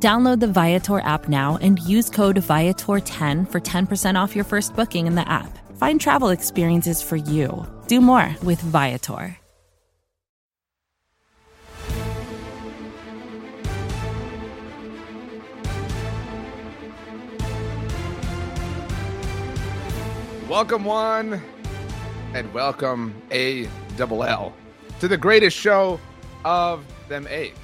Download the Viator app now and use code Viator10 for 10% off your first booking in the app. Find travel experiences for you. Do more with Viator. Welcome, one, and welcome A double L to the greatest show of them eight.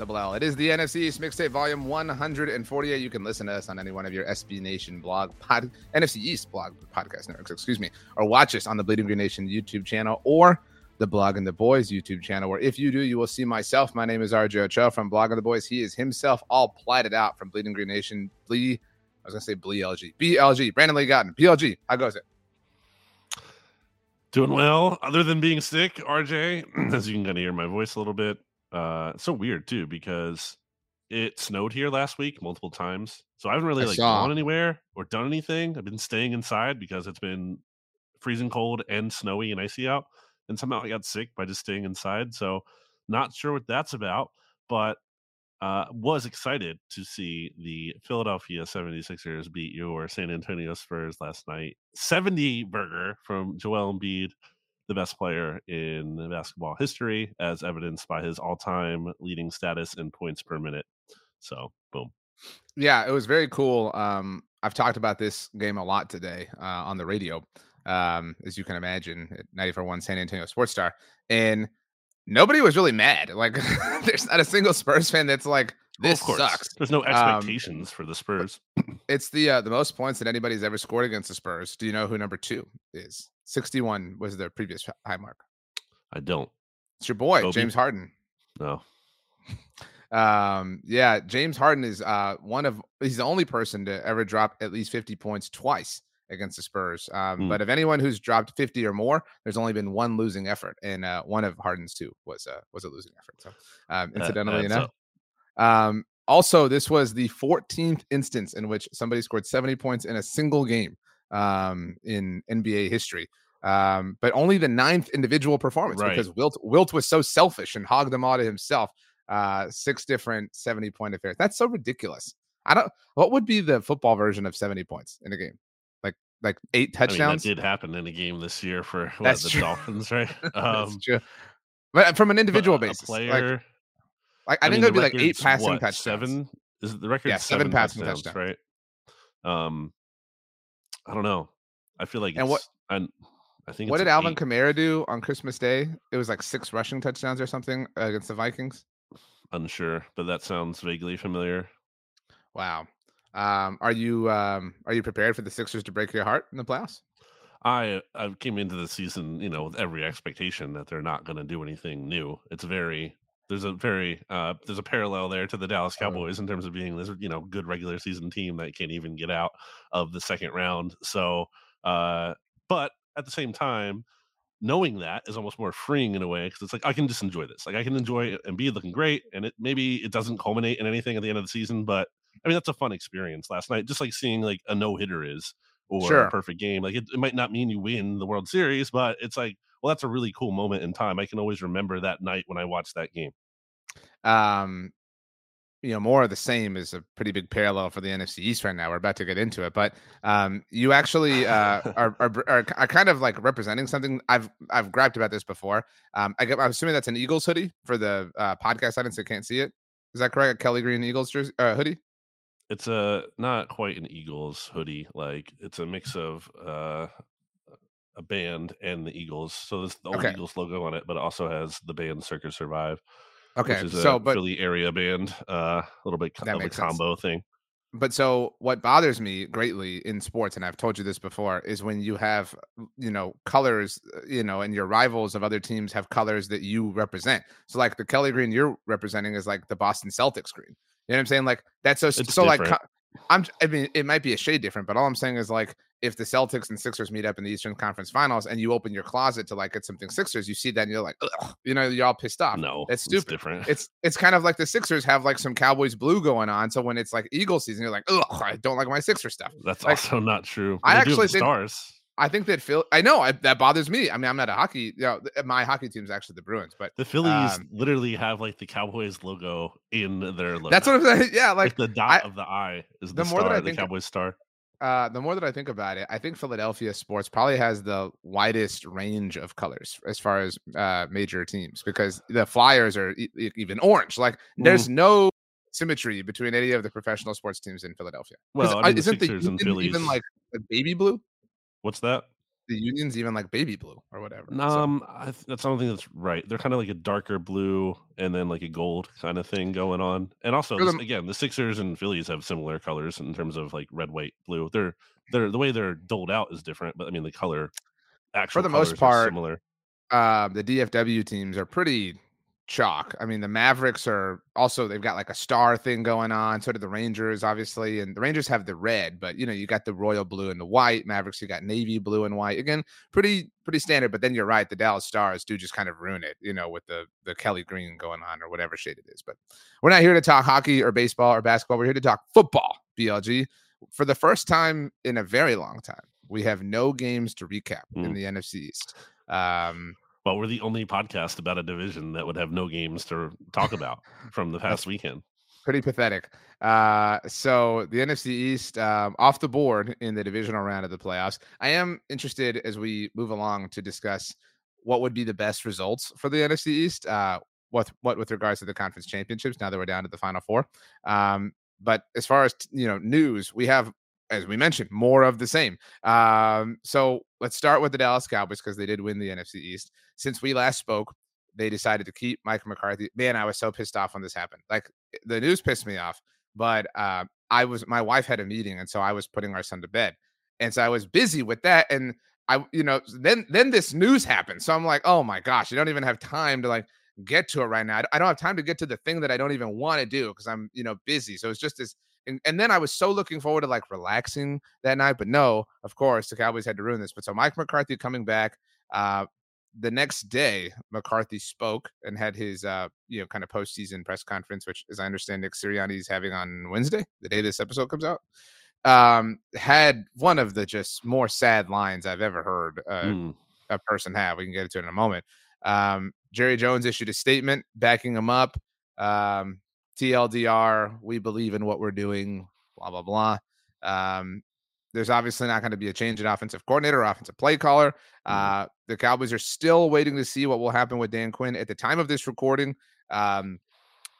Double L. It is the NFC East Mixtape Volume 148. You can listen to us on any one of your SB Nation blog, pod, NFC East blog podcast networks, excuse me, or watch us on the Bleeding Green Nation YouTube channel or the Blogging the Boys YouTube channel, where if you do, you will see myself. My name is RJ Ochoa from Blogging the Boys. He is himself all platted out from Bleeding Green Nation. Blee, I was to say Blee LG. BLG, Brandon Lee Gowton. BLG, how goes it? Doing well, other than being sick, RJ. As you can kind of hear my voice a little bit. Uh, so weird too because it snowed here last week multiple times, so I haven't really I like saw. gone anywhere or done anything. I've been staying inside because it's been freezing cold and snowy and icy out, and somehow I got sick by just staying inside. So, not sure what that's about, but uh, was excited to see the Philadelphia 76ers beat your San Antonio Spurs last night. 70 burger from Joel Embiid, the best player in basketball history, as evidenced by his all time leading status in points per minute. So, boom. Yeah, it was very cool. Um, I've talked about this game a lot today uh, on the radio, um, as you can imagine, at 94.1 San Antonio Sports Star. And nobody was really mad. Like, there's not a single Spurs fan that's like, Well, this sucks. There's no Um, expectations for the Spurs. It's the uh, the most points that anybody's ever scored against the Spurs. Do you know who number two is? 61 was their previous high mark. I don't. It's your boy, Kobe? James Harden. No. Um, yeah, James Harden is uh one of he's the only person to ever drop at least 50 points twice against the Spurs. Um, Hmm. but of anyone who's dropped 50 or more, there's only been one losing effort, and uh, one of Harden's two was uh was a losing effort. So um incidentally adds enough. up. Um also this was the 14th instance in which somebody scored 70 points in a single game um in NBA history. Um, but only the ninth individual performance Right. because Wilt Wilt was so selfish and hogged them all to himself uh six different 70 point affairs that's so ridiculous i don't what would be the football version of 70 points in a game like like eight I mean, that touchdowns did happen in a game this year for what, That's the true. Dolphins, right? That's Um, true. but from an individual basis player. like, like i, think mean, there'd the be like eight passing what, touchdowns Seven is it the record? Yeah, seven seven, passing touchdowns, touchdowns. right? Um, I don't know. I feel like And what- it's- I, I think what did alvin eight. kamara do on christmas day it was like six rushing touchdowns or something against the vikings Unsure, but that sounds vaguely familiar. wow um are you um are you prepared for the sixers to break your heart in the playoffs I I came into the season, you know, with every expectation that they're not going to do anything new. It's very there's a very uh there's a parallel there to the Dallas Oh. Cowboys in terms of being this you know good regular season team that can't even get out of the second round. So, uh, but at the same time, knowing that is almost more freeing in a way because it's like I can just enjoy this. Like I can enjoy and be looking great, and it maybe it doesn't culminate in anything at the end of the season, but I mean that's a fun experience. Last night, just like seeing like a no hitter is or Sure. a perfect game. Like it, it might not mean you win the World Series, but it's like well that's a really cool moment in time. I can always remember that night when I watched that game. Um you know more of the same is a pretty big parallel for the NFC East right now. We're about to get into it, but um, you actually uh, are, are are are kind of like representing something. I've I've griped about this before. Um, I I'm assuming that's an Eagles hoodie for the uh, podcast audience that can't see it. Is that correct? A Kelly Green Eagles jersey uh, hoodie. It's a not quite an Eagles hoodie. Like it's a mix of uh, a band and the Eagles. So there's the old Okay. Eagles logo on it, but it also has the band Circa Survive, Okay, which is a so but Philly area band. Uh, a little bit That of a makes sense. combo thing. but so what bothers me greatly in sports and i've told you this before is when you have you know colors uh, you know and your rivals of other teams have colors that you represent so like the kelly green you're representing is like the boston celtics green you know what i'm saying like that's so It's so like different. co- I'm. I mean, it might be a shade different, but all I'm saying is like if the Celtics and Sixers meet up in the Eastern Conference Finals, and you open your closet to like get something Sixers, you see that and you're like, Ugh, you know, you're all pissed off. No, that's stupid. It's different. It's it's kind of like the Sixers have like some Cowboys blue going on, so when it's like Eagle season, you're like, oh, I don't like my Sixer stuff. That's like, also not true. I They actually think- stars. I think that Phil. I know I, that bothers me. I mean, I'm not a hockey. You know, my hockey team's actually the Bruins, but The Phillies um, literally have like the Cowboys logo in their logo. that's what I'm saying. Yeah, like, like the dot I- of the eye is the the, more that star, I the think- Cowboys star. uh, the more that I think about it, I think Philadelphia sports probably has the widest range of colors as far as uh, major teams because the Flyers are e- even orange. Like, there's Mm. no symmetry between any of the professional sports teams in Philadelphia. Well, I uh, mean, isn't Sixers and Union even like baby blue? What's that? The Union's even like baby blue or whatever. so- Um, I, th- that's something that's right. They're kind of like a darker blue and then like a gold kind of thing going on. And also, this- the- again, the Sixers and Phillies have similar colors in terms of like red, white, blue. They're they're the way they're doled out is different, but I mean the color, actual the most part, similar. um, the DFW teams are pretty chalk. I mean, the Mavericks are also they've got like a star thing going on. So do the Rangers, obviously, and the Rangers have the red, but you know you got the royal blue and the white. Mavericks, you got navy blue and white. Again, pretty pretty standard. But then you're right, the Dallas Stars do just kind of ruin it, you know, with the the Kelly Green going on or whatever shade it is. But we're not here to talk hockey or baseball or basketball. We're here to talk football. BLG for the first time in a very long time. We have no games to recap in Mm. the NFC East. Um, We're the only podcast about a division that would have no games to talk about from the past weekend. pretty pathetic. Uh, so the NFC East um, off the board in the divisional round of the playoffs. I am interested as we move along to discuss what would be the best results for the NFC East. Uh, what what with regards to the conference championships now that we're down to the final four. Um, but as far as you know, news we have. As we mentioned, more of the same. Um, so let's start with the Dallas Cowboys because they did win the NFC East. Since we last spoke, they decided to keep Mike McCarthy. Man, I was so pissed off when this happened. Like the news pissed me off, but uh, I was my wife had a meeting, and so I was putting our son to bed, and so I was busy with that, and I, you know, then then this news happened, so I'm like, oh my gosh, you don't even have time to like get to it right now. I don't have time to get to the thing that I don't even want to do because I'm, you know, busy. So it's just this. And, and then I was so looking forward to like relaxing that night, but no, of course, the Cowboys had to ruin this. But so Mike McCarthy coming back, uh, the next day, McCarthy spoke and had his uh, you know kind of postseason press conference, which, as I understand, Nick Sirianni is having on Wednesday, the day this episode comes out. Um, had one of the just more sad lines I've ever heard uh, Mm. a person have. We can get into it in a moment. Um, Jerry Jones issued a statement backing him up. Um, TLDR, we believe in what we're doing. Blah blah blah. Um, there's obviously not going to be a change in offensive coordinator or offensive play caller. Uh, the Cowboys are still waiting to see what will happen with Dan Quinn. At the time of this recording, um,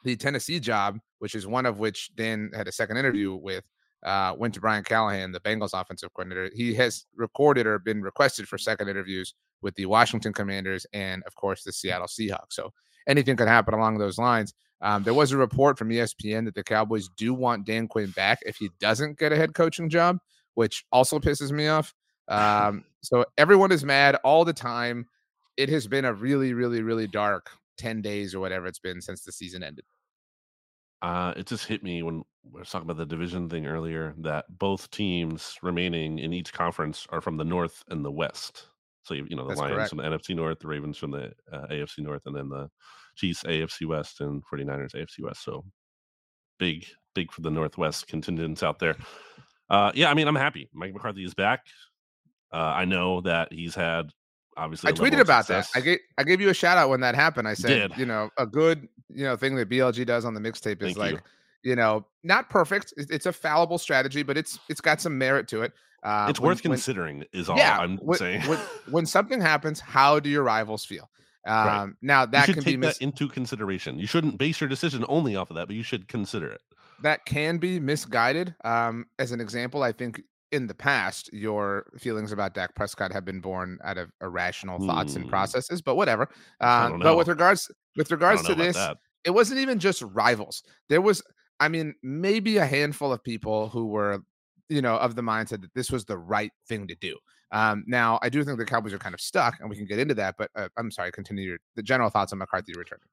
the Tennessee job, which is one of which Dan had a second interview with, uh, went to Brian Callahan, the Bengals offensive coordinator. He has recorded or been requested for second interviews with the Washington Commanders and, of course, the Seattle Seahawks. So anything could happen along those lines. Um, there was a report from ESPN that the Cowboys do want Dan Quinn back if he doesn't get a head coaching job, which also pisses me off. Um, so everyone is mad all the time. It has been a really, really, really dark 10 days or whatever it's been since the season ended. Uh, it just hit me when we were talking about the division thing earlier that both teams remaining in each conference are from the North and the West. So you, you know the That's Lions correct. from the NFC North, the Ravens from the uh, AFC North, and then the Chiefs AFC West and 49ers AFC West. So big, big for the Northwest contingents out there. Uh, yeah, I mean, I'm happy. Mike McCarthy is back. Uh, I know that he's had obviously. I tweeted about that. I gave I gave you a shout out when that happened. I said, did. you know, a good you know thing that BLG does on the mixtape is Thank like, you. you. know, not perfect. It's, a fallible strategy, but it's it's got some merit to it. Uh, it's when- worth considering. Is all yeah, I'm when, saying. when, when something happens, how do your rivals feel? Um, Right. Now that can be take mis- that into consideration. You shouldn't base your decision only off of that, but you should consider it. that can be misguided. Um, as an example, I think in the past your feelings about Dak Prescott have been born out of irrational thoughts and Hmm. processes, but whatever. Uh, but with regards with regards to this, that. it wasn't even just rivals. There was, I mean, maybe a handful of people who were, you know, of the mindset that this was the right thing to do. Um, now, I do think the Cowboys are kind of stuck, and we can get into that. But uh, I'm sorry, continue your the general thoughts on McCarthy returning.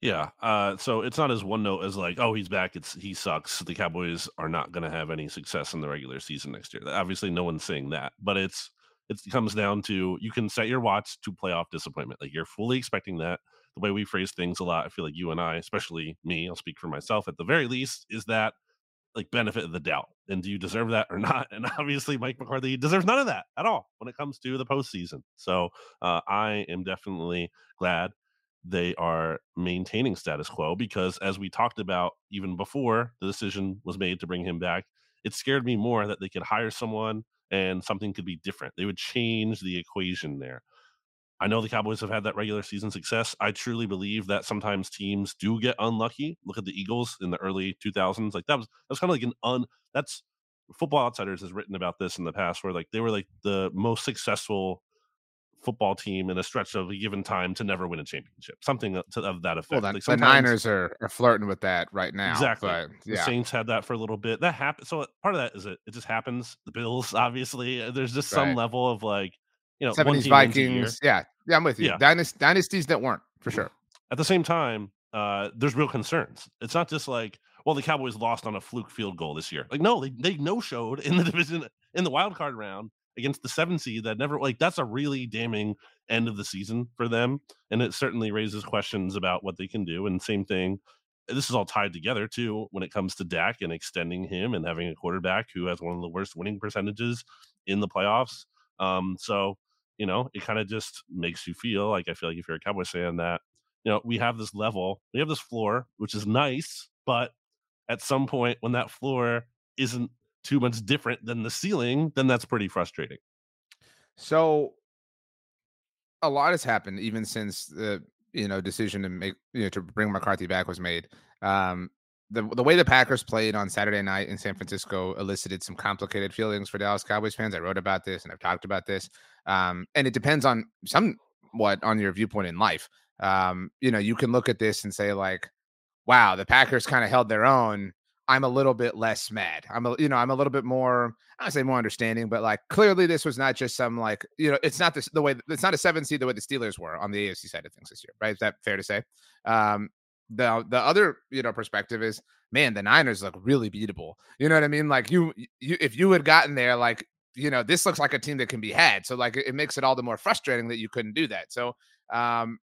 Yeah. Uh, so it's not as one note as like, oh, he's back. It's he sucks. The Cowboys are not going to have any success in the regular season next year. Obviously, no one's saying that, but it's it comes down to you can set your watch to playoff disappointment. Like you're fully expecting that. The way we phrase things a lot, I feel like you and I, especially me, I'll speak for myself at the very least, is that like benefit of the doubt. And do you deserve that or not? And obviously, Mike McCarthy deserves none of that at all when it comes to the postseason. So uh, I am definitely glad they are maintaining status quo because, as we talked about even before the decision was made to bring him back, it scared me more that they could hire someone and something could be different. They would change the equation there. I know the Cowboys have had that regular season success. I truly believe that sometimes teams do get unlucky. Look at the Eagles in the early 2000s. Like that was that was kind of like an un that's Football Outsiders has written about this in the past where like they were like the most successful football team in a stretch of a given time to never win a championship, something to, of that effect. Well, like the Niners are, are flirting with that right now. Exactly. But, yeah. The Saints had that for a little bit. That happened. So part of that is it, it just happens. The Bills, obviously, there's just some right. level of like, you know, 70s Vikings. Yeah. Yeah. I'm with you. Yeah. Dynast- dynasties that weren't for sure. At the same time, uh, there's real concerns. It's not just like, well, the Cowboys lost on a fluke field goal this year. Like, no, they, they no showed in the division in the wild card round against the seven seed that never like that's a really damning end of the season for them. And it certainly raises questions about what they can do. And same thing, this is all tied together too when it comes to Dak and extending him and having a quarterback who has one of the worst winning percentages in the playoffs. Um, so, you know, it kind of just makes you feel like I feel like if you're a Cowboys fan that, you know, we have this level, we have this floor, which is nice, but at some point when that floor isn't too much different than the ceiling, then that's pretty frustrating. So a lot has happened even since the you know decision to make you know to bring McCarthy back was made. Um, the the way the Packers played on Saturday night in San Francisco elicited some complicated feelings for Dallas Cowboys fans. I wrote about this and I've talked about this. Um, and it depends on somewhat on your viewpoint in life. Um, you know, you can look at this and say like, "Wow, the Packers kind of held their own." I'm a little bit less mad. I'm a, you know, I'm a little bit more, I say more understanding, but like clearly this was not just some like, you know, it's not this, the way, it's not a seven seed the way the Steelers were on the AFC side of things this year, right? Is that fair to say? Um, the the other you know perspective is man the niners look really beatable you know what i mean like you you if you had gotten there like you know this looks like a team that can be had so like it makes it all the more frustrating that you couldn't do that so um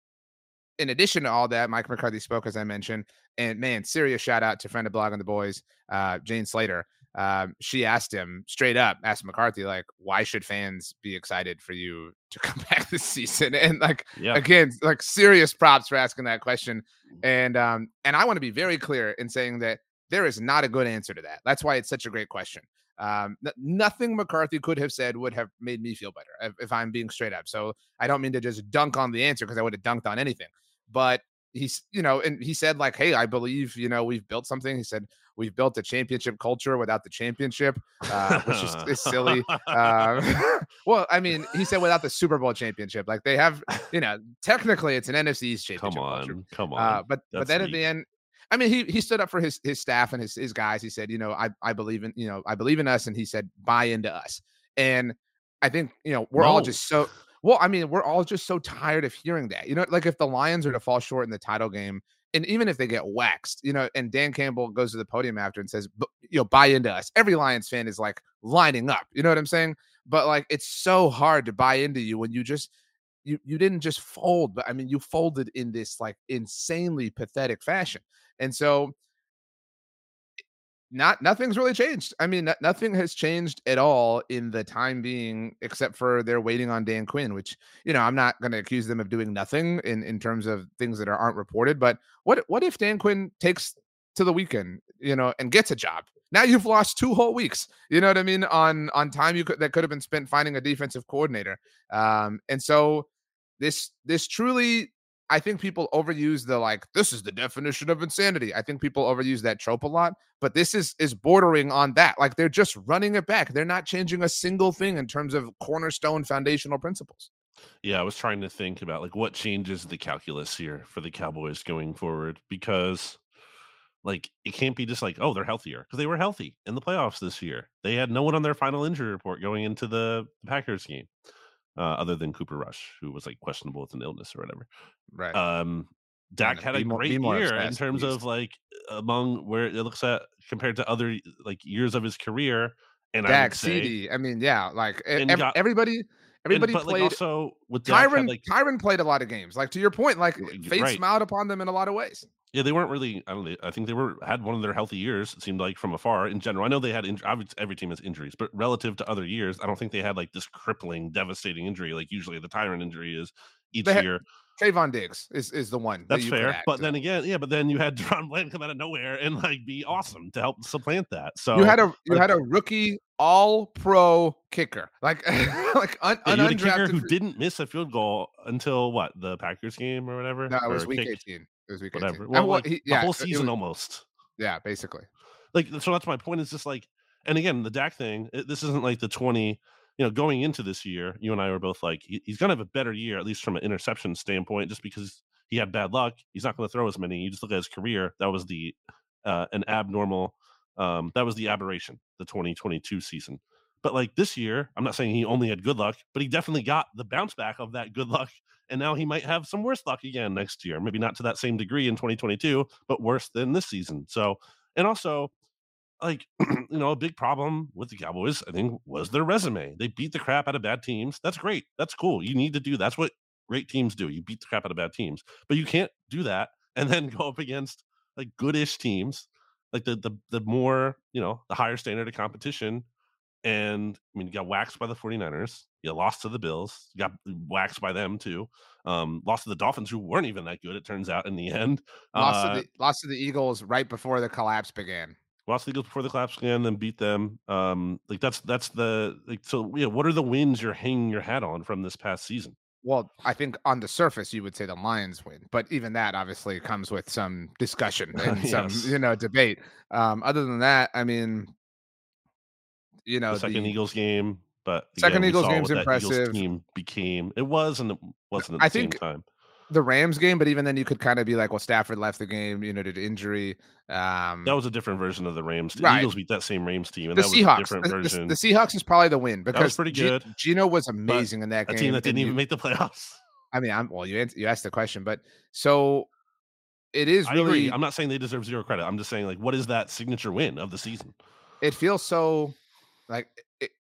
in addition to all that, Mike McCarthy spoke, as I mentioned. And man, serious shout out to friend of Blogging the Boys, uh, Jane Slater. Um, she asked him straight up, asked McCarthy, like, why should fans be excited for you to come back this season? And like, yeah. again, like serious props for asking that question. And um, and I want to be very clear in saying that there is not a good answer to that. That's why it's such a great question. Um, n- nothing McCarthy could have said would have made me feel better if, if I'm being straight up. So I don't mean to just dunk on the answer because I would have dunked on anything but he's you know and he said like hey i believe you know we've built something he said we've built a championship culture without the championship uh, which is, is silly uh, well i mean he said without the super bowl championship like they have you know technically it's an nfc championship come on culture. come on uh, but That's but then neat. at the end I mean, he he stood up for his his staff and his his guys. He said, you know, I I believe in you know I believe in us, and he said buy into us. And I think you know we're no. all just so well, I mean, we're all just so tired of hearing that. You know, like if the Lions are to fall short in the title game, and even if they get waxed, you know, and Dan Campbell goes to the podium after and says, you know, buy into us. Every Lions fan is like lining up. You know what I'm saying? But like, it's so hard to buy into you when you just you you didn't just fold, but I mean, you folded in this like insanely pathetic fashion. And so not nothing's really changed. I mean, nothing has changed at all in the time being, except for they're waiting on Dan Quinn, which you know I'm not going to accuse them of doing nothing in in terms of things that are, aren't reported. But what what if Dan Quinn takes to the weekend, you know, and gets a job? Now you've lost two whole weeks. You know what I mean on on time you could that could have been spent finding a defensive coordinator. Um, and so this this truly I think people overuse the like this is the definition of insanity. I think people overuse that trope a lot, but this is is bordering on that. Like they're just running it back. They're not changing a single thing in terms of cornerstone foundational principles. Yeah, I was trying to think about like what changes the calculus here for the Cowboys going forward because like it can't be just like oh they're healthier because they were healthy in the playoffs this year. They had no one on their final injury report going into the Packers game uh, other than Cooper Rush, who was like questionable with an illness or whatever. Right. Um, Dak had a more, great year in terms of like among where it looks at compared to other like years of his career. And I Dak, say, CeeDee. I mean, yeah, like ev- got- everybody, and- everybody like played. also with Tyron, like Tyron played a lot of games. Like to your point, like fate right. smiled upon them in a lot of ways. Yeah, they weren't really. I don't. know, I think they were had one of their healthy years. It seemed like from afar. In general, I know they had. Obviously, every team has injuries, but relative to other years, I don't think they had like this crippling, devastating injury like usually the Tyron injury is each had- year. Trevon Diggs is, is the one. That's could fair. But to. then again, yeah. But then you had DaRon Bland come out of nowhere and like be awesome to help supplant that. So you had a you like- had a rookie all pro kicker, like like un, yeah, an you had a kicker who didn't miss a field goal until what the Packers game or whatever. No, it was week kick- eighteen. It was week Whatever. 18. Well, like, he- the whole season was- almost. yeah, basically. like so that's my point is just like and again the Dak thing it- this isn't like the 20 you know going into this year you and I were both like he- he's going to have a better year at least from an interception standpoint just because he had bad luck. He's not going to throw as many. You just look at his career that was the uh an abnormal um that was the aberration the 2022 season. But like this year I'm not saying he only had good luck but he definitely got the bounce back of that good luck and now he might have some worse luck again next year maybe not to that same degree in 2022 but worse than this season. So and also like you know a big problem with the cowboys i think was their resume. They beat the crap out of bad teams. That's great. That's cool. You need to do that's what great teams do. You beat the crap out of bad teams. But you can't do that and then go up against like goodish teams like the the, the more you know the higher standard of competition. And i mean you got waxed by the 49ers you lost to the bills. You got waxed by them too. Um lost to the dolphins who weren't even that good it turns out in the end. Lost Uh, to the lost to the Eagles right before the collapse began. Lost the Eagles before the collapse began, then beat them. Um, like that's that's the like so yeah. What are the wins you're hanging your hat on from this past season? Well, I think on the surface you would say the Lions win, but even that obviously comes with some discussion and some you know debate. Um, other than that, I mean, you know, the second the- Eagles game, but Second we Eagles game's that Eagles impressive. team became it was and it wasn't at the I same think- time. The Rams game, but even then you could kind of be like, well, Stafford left the game, you know, did injury. Um, That was a different version of the Rams. The Right. Eagles beat that same Rams team, and the that was a Seahawks. different The, the- version. the Seahawks is probably the win because pretty Ge- good, Geno was amazing in that a game. team that didn't you- even make the playoffs. I mean, I'm well. You you asked the question, but so it is I really. agree. I'm not saying they deserve zero credit. I'm just saying like, what is that signature win of the season? it feels so like it,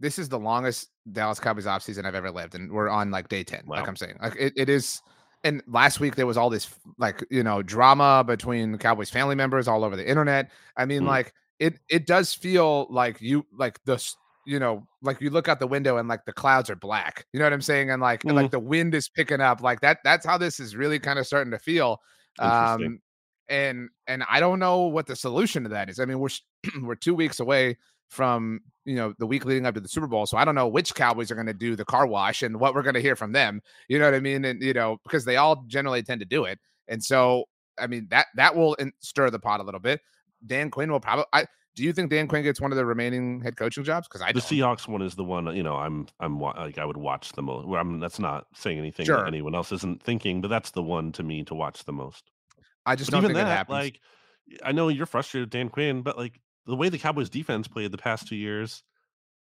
this is the longest Dallas Cowboys offseason I've ever lived, and we're on like day ten. Like I'm saying, like it, it is. And last week there was all this like you know drama between Cowboys family members all over the internet. I mean, Mm. like it it does feel like you like the you know like you look out the window and like the clouds are black. You know what I'm saying? And like and, like the wind is picking up. Like that. That's how this is really kind of starting to feel. Um, and and I don't know what the solution to that is. I mean, we're we're two weeks away from you know the week leading up to the Super Bowl, so I don't know which Cowboys are going to do the car wash and what we're going to hear from them. You know what I mean? And you know because they all generally tend to do it, and so I mean that that will in- stir the pot a little bit. Dan Quinn will probably. I do you think Dan Quinn gets one of the remaining head coaching jobs? Because I the don't. Seahawks one is the one you know I'm I'm like I would watch the most. Well, I'm that's not saying anything Sure. that anyone else isn't thinking, but that's the one to me to watch the most. I just But don't even think it that, happens. like, I know you're frustrated, with Dan Quinn, but like the way the Cowboys defense played the past two years,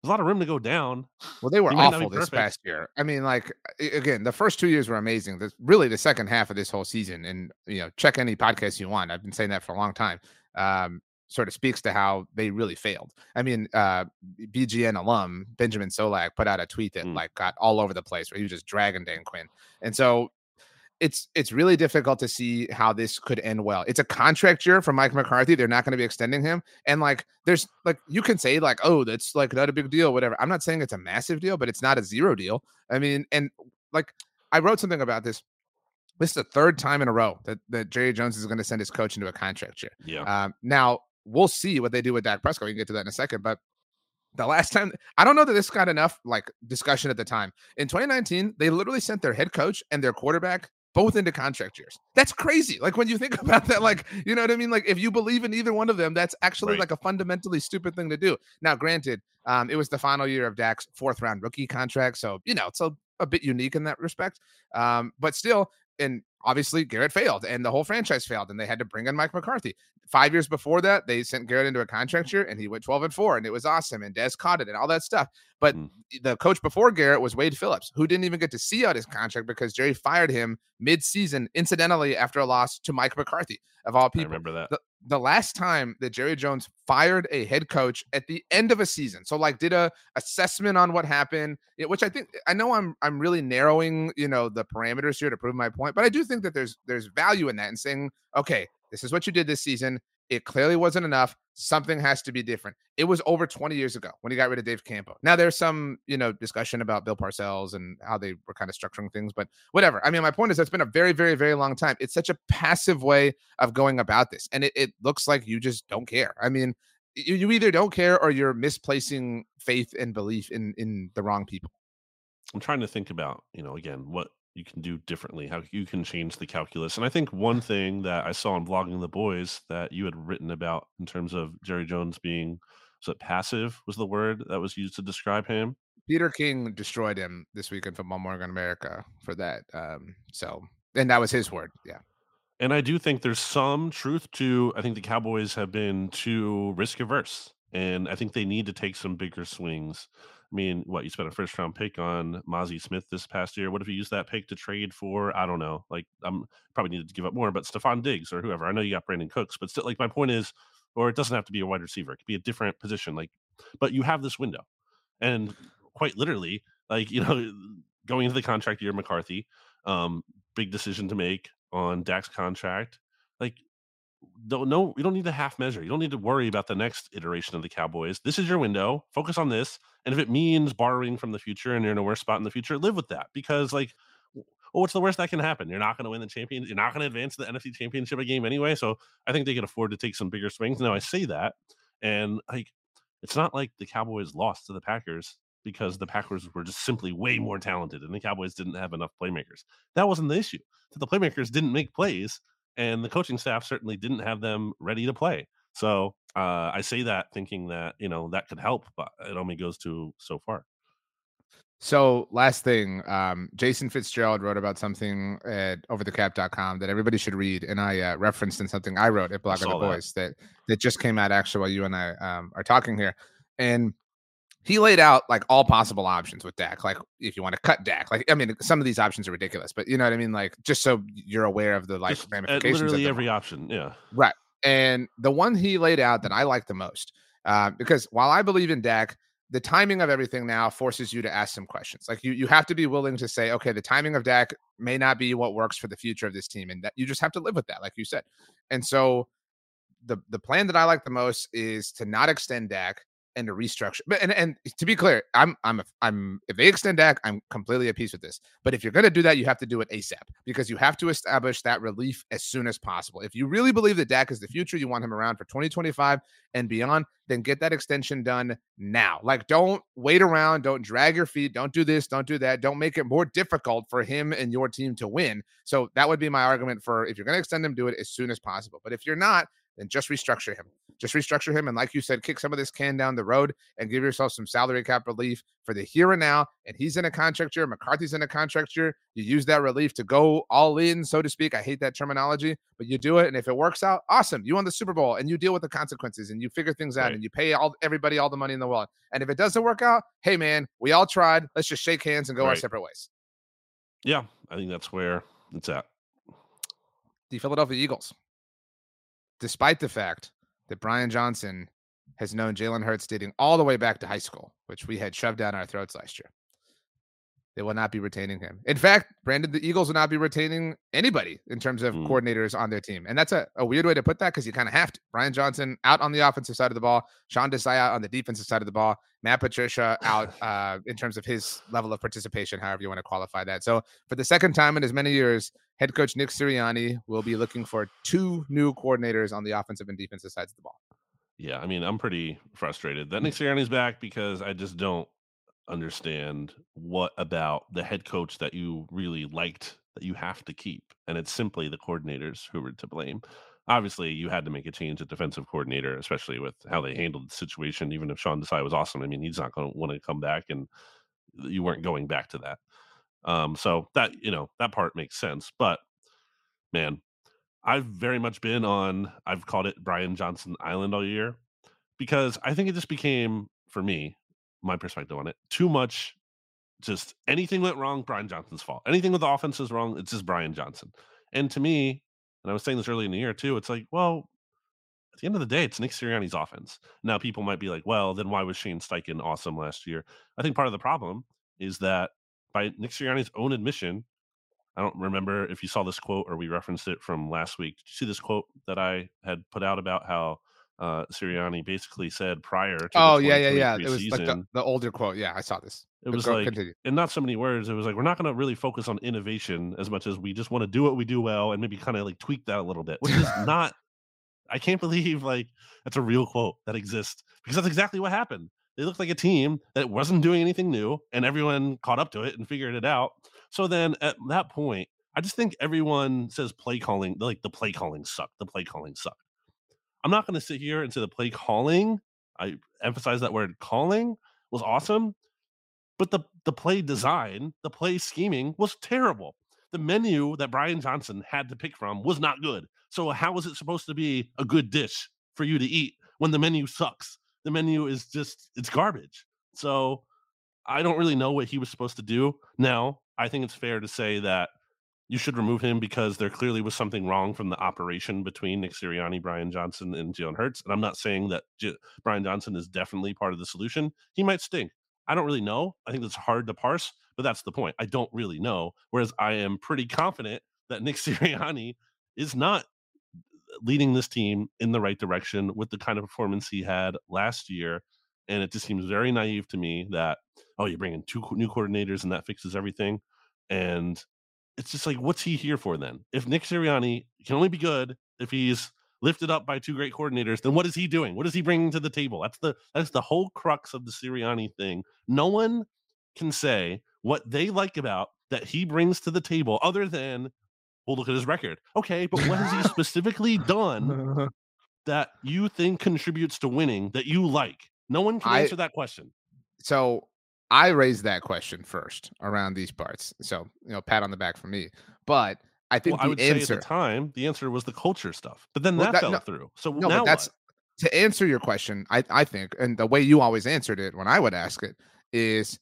there's a lot of room to go down. Well, they were He might not be awful this past year. I mean, like again, the first two years were amazing. The, really, the second half of this whole season, and you know, check any podcast you want. I've been saying that for a long time. Um, sort of speaks to how they really failed. I mean, uh, BGN alum Benjamin Solak put out a tweet that Mm. like got all over the place where he was just dragging Dan Quinn, and so it's it's really difficult to see how this could end well. It's a contract year for Mike McCarthy. They're not going to be extending him. And like there's like you can say like, oh, that's like not a big deal, whatever. I'm not saying it's a massive deal, but it's not a zero deal. I mean, and like I wrote something about this. This is the third time in a row that, that Jerry Jones is going to send his coach into a contract year. Yeah. Um, now we'll see what they do with Dak Prescott. We can get to that in a second, but the last time I don't know that this got enough like discussion at the time. In 2019, they literally sent their head coach and their quarterback both into contract years. That's crazy. Like when you think about that, like you know what I mean. Like if you believe in either one of them, that's actually Right. like a fundamentally stupid thing to do. Now, granted, um, it was the final year of Dak's fourth round rookie contract, so you know it's a, a bit unique in that respect. Um, but still, and obviously Garrett failed, and the whole franchise failed, and they had to bring in Mike McCarthy. five years before that, they sent Garrett into a contract year and he went 12 and four and it was awesome. And Dez caught it and all that stuff. But mm. the coach before Garrett was Wade Phillips, who didn't even get to see out his contract because Jerry fired him mid-season, incidentally, after a loss to Mike McCarthy, of all people. I remember that. The, the last time that Jerry Jones fired a head coach at the end of a season. So like did a assessment on what happened, which I think I know I'm I'm really narrowing, you know, the parameters here to prove my point, but I do think that there's there's value in that and saying, okay, this is what you did this season. It clearly wasn't enough. Something has to be different. It was over 20 years ago when he got rid of Dave Campo. Now there's some, you know, discussion about Bill Parcells and how they were kind of structuring things, but whatever. I mean, my point is that's been a very, very, very long time. It's such a passive way of going about this. And it, it looks like you just don't care. I mean, you, you either don't care or you're misplacing faith and belief in in the wrong people. I'm trying to think about, you know, again, what you can do differently, how you can change the calculus. And I think one thing that I saw in Blogging the Boys that you had written about in terms of Jerry Jones being was it passive was the word that was used to describe him. Peter King destroyed him this weekend in Football Morning in America for that. Um, so and that was his word. Yeah. And I do think there's some truth to I think the Cowboys have been too risk averse. And I think they need to take some bigger swings mean, what you spent a first round pick on Mazi Smith this past year. What if you use that pick to trade for? I don't know. Like, I'm probably needed to give up more, but Stefon Diggs or whoever. I know you got Brandin Cooks, but still, like, my point is, or it doesn't have to be a wide receiver. It could be a different position. Like, but you have this window, and quite literally, like, you know, going into the contract year, McCarthy, um, big decision to make on Dak's contract. Like, don't no, you don't need the half measure. You don't need to worry about the next iteration of the Cowboys. This is your window. Focus on this. And if it means borrowing from the future and you're in a worse spot in the future, live with that. Because like well, what's the worst that can happen? You're not going to win the champion. You're not going to advance to the NFC championship game anyway. So I think they can afford to take some bigger swings. Now I say that, and like it's not like the Cowboys lost to the Packers because the Packers were just simply way more talented and the Cowboys didn't have enough playmakers. That wasn't the issue. That The playmakers didn't make plays and the coaching staff certainly didn't have them ready to play. So uh, I say that thinking that you know that could help, but it only goes to so far. So last thing, um, Jason Fitzgerald wrote about something at overthecap.com that everybody should read, and I uh, referenced in something I wrote at Blogging the Boys that. that that just came out actually while you and I um, are talking here, and he laid out like all possible options with Dak. Like if you want to cut Dak, like I mean, some of these options are ridiculous, but you know what I mean. Like just so you're aware of the like just ramifications. Literally every option, yeah. Right, and the one he laid out that I like the most, uh, because while I believe in Dak, the timing of everything now forces you to ask some questions. Like you, you have to be willing to say, okay, the timing of Dak may not be what works for the future of this team, and that you just have to live with that, like you said. And so, the the plan that I like the most is to not extend Dak and to restructure. But and and to be clear, I'm I'm a, I'm if they extend Dak, I'm completely at peace with this. But if you're going to do that, you have to do it ASAP because you have to establish that relief as soon as possible. If you really believe that Dak is the future, you want him around for 2025 and beyond, then get that extension done now. Like don't wait around, don't drag your feet, don't do this, don't do that, don't make it more difficult for him and your team to win. So that would be my argument for if you're going to extend him, do it as soon as possible. But if you're not, then just restructure him. Just restructure him. And like you said, kick some of this can down the road and give yourself some salary cap relief for the here and now. And he's in a contract year. McCarthy's in a contract year. You use that relief to go all in, so to speak. I hate that terminology, but you do it. And if it works out, awesome. You won the Super Bowl and you deal with the consequences and you figure things out right. and you pay all everybody all the money in the world. And if it doesn't work out, hey man, we all tried. Let's just shake hands and go right. our separate ways. Yeah, I think that's where it's at. The Philadelphia Eagles despite the fact that Brian Johnson has known Jalen Hurts dating all the way back to high school, which we had shoved down our throats last year. They will not be retaining him. In fact, Brandon, the Eagles will not be retaining anybody in terms of mm. coordinators on their team. And that's a, a weird way to put that because you kind of have to. Brian Johnson out on the offensive side of the ball, Sean Desai out on the defensive side of the ball, Matt Patricia out uh, in terms of his level of participation, however you want to qualify that. So for the second time in as many years, head coach Nick Sirianni will be looking for two new coordinators on the offensive and defensive sides of the ball. Yeah, I mean, I'm pretty frustrated that Nick Sirianni's back because I just don't understand what about the head coach that you really liked that you have to keep. And it's simply the coordinators who were to blame. Obviously, you had to make a change at defensive coordinator, especially with how they handled the situation. Even if Sean Desai was awesome, I mean, he's not going to want to come back, and you weren't going back to that. Um, so that you know that part makes sense. But man, I've very much been on. I've called it Brian Johnson Island all year because I think it just became for me, my perspective on it, too much. Just anything went wrong, Brian Johnson's fault. Anything with the offense is wrong, it's just Brian Johnson. And to me, and I was saying this early in the year too, it's like, well, at the end of the day, it's Nick Sirianni's offense. Now, people might be like, well, then why was Shane Steichen awesome last year? I think part of the problem is that by Nick Sirianni's own admission, I don't remember if you saw this quote or we referenced it from last week. Did you see this quote that I had put out about how uh, Sirianni basically said prior to oh yeah yeah yeah. It was like the, the, older quote. Yeah I saw this. It was like continue. in not so many words it was like we're not going to really focus on innovation as much as we just want to do what we do well and maybe kind of like tweak that a little bit which is not I can't believe like that's a real quote that exists because that's exactly what happened. They looked like a team that wasn't doing anything new and everyone caught up to it and figured it out. So then at that point I just think everyone says play calling like the play calling sucked the play calling sucked I'm not going to sit here and say the play calling. I emphasize that word calling was awesome, but the the play design, the play scheming was terrible. The menu that Brian Johnson had to pick from was not good. So how is it supposed to be a good dish for you to eat when the menu sucks? The menu is just it's garbage. So I don't really know what he was supposed to do. Now, I think it's fair to say that you should remove him because there clearly was something wrong from the operation between Nick Sirianni, Brian Johnson, and Jalen Hurts. And I'm not saying that J- Brian Johnson is definitely part of the solution. He might stink. I don't really know. I think it's hard to parse, but that's the point. I don't really know. Whereas I am pretty confident that Nick Sirianni is not leading this team in the right direction with the kind of performance he had last year. And it just seems very naive to me that, oh, you bring in two new coordinators and that fixes everything. And it's just like, what's he here for then? If Nick Sirianni can only be good if he's lifted up by two great coordinators, then what is he doing? What is he bringing to the table? That's the that's the whole crux of the Sirianni thing. No one can say what they like about that he brings to the table other than we'll look at his record. Okay, but what has he specifically done that you think contributes to winning that you like? No one can answer I, that question. So I raised that question first around these parts. So, you know, pat on the back for me. But I think well, I would answer, say at the time the answer was the culture stuff. But then well, that, that, fell no, through. So no, now that's what? to answer your question, I, I think, and the way you always answered it when I would ask it is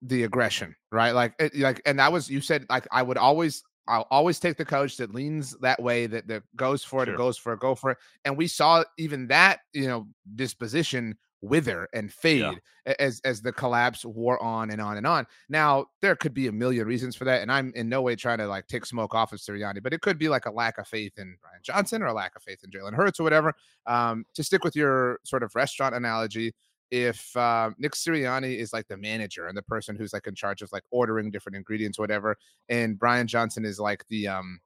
the aggression, right? Like it, like and that was you said like I would always I'll always take the coach that leans that way, that, that goes for it, sure. goes for it, go for it. And we saw even that, you know, disposition wither and fade yeah. as as the collapse wore on and on and on. Now there could be a million reasons for that, and I'm in no way trying to like take smoke off of Sirianni, but it could be like a lack of faith in Brian Johnson or a lack of faith in Jalen Hurts or whatever. Um, to stick with your sort of restaurant analogy, if uh, Nick Sirianni is like the manager and the person who's like in charge of like ordering different ingredients, whatever, and Brian Johnson is like the um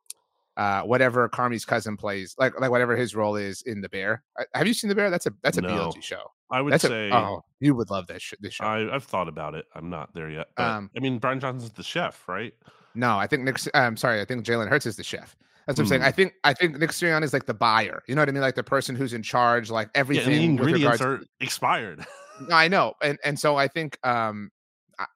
uh, whatever Carmy's cousin plays, like like whatever his role is in the Bear. Have you seen the Bear? That's a that's a no, BLG show. I would that's say, a, oh, you would love this sh- this show. I, have thought about it. I'm not there yet. But, um, I mean, Brian Johnson's the chef, right? No, I think Nick. I'm sorry. I think Jalen Hurts is the chef. That's what I'm saying. I hmm. think I think Nick Sirianni is like the buyer. You know what I mean? Like the person who's in charge, like everything. Yeah, the ingredients are expired. I know, and and so I think um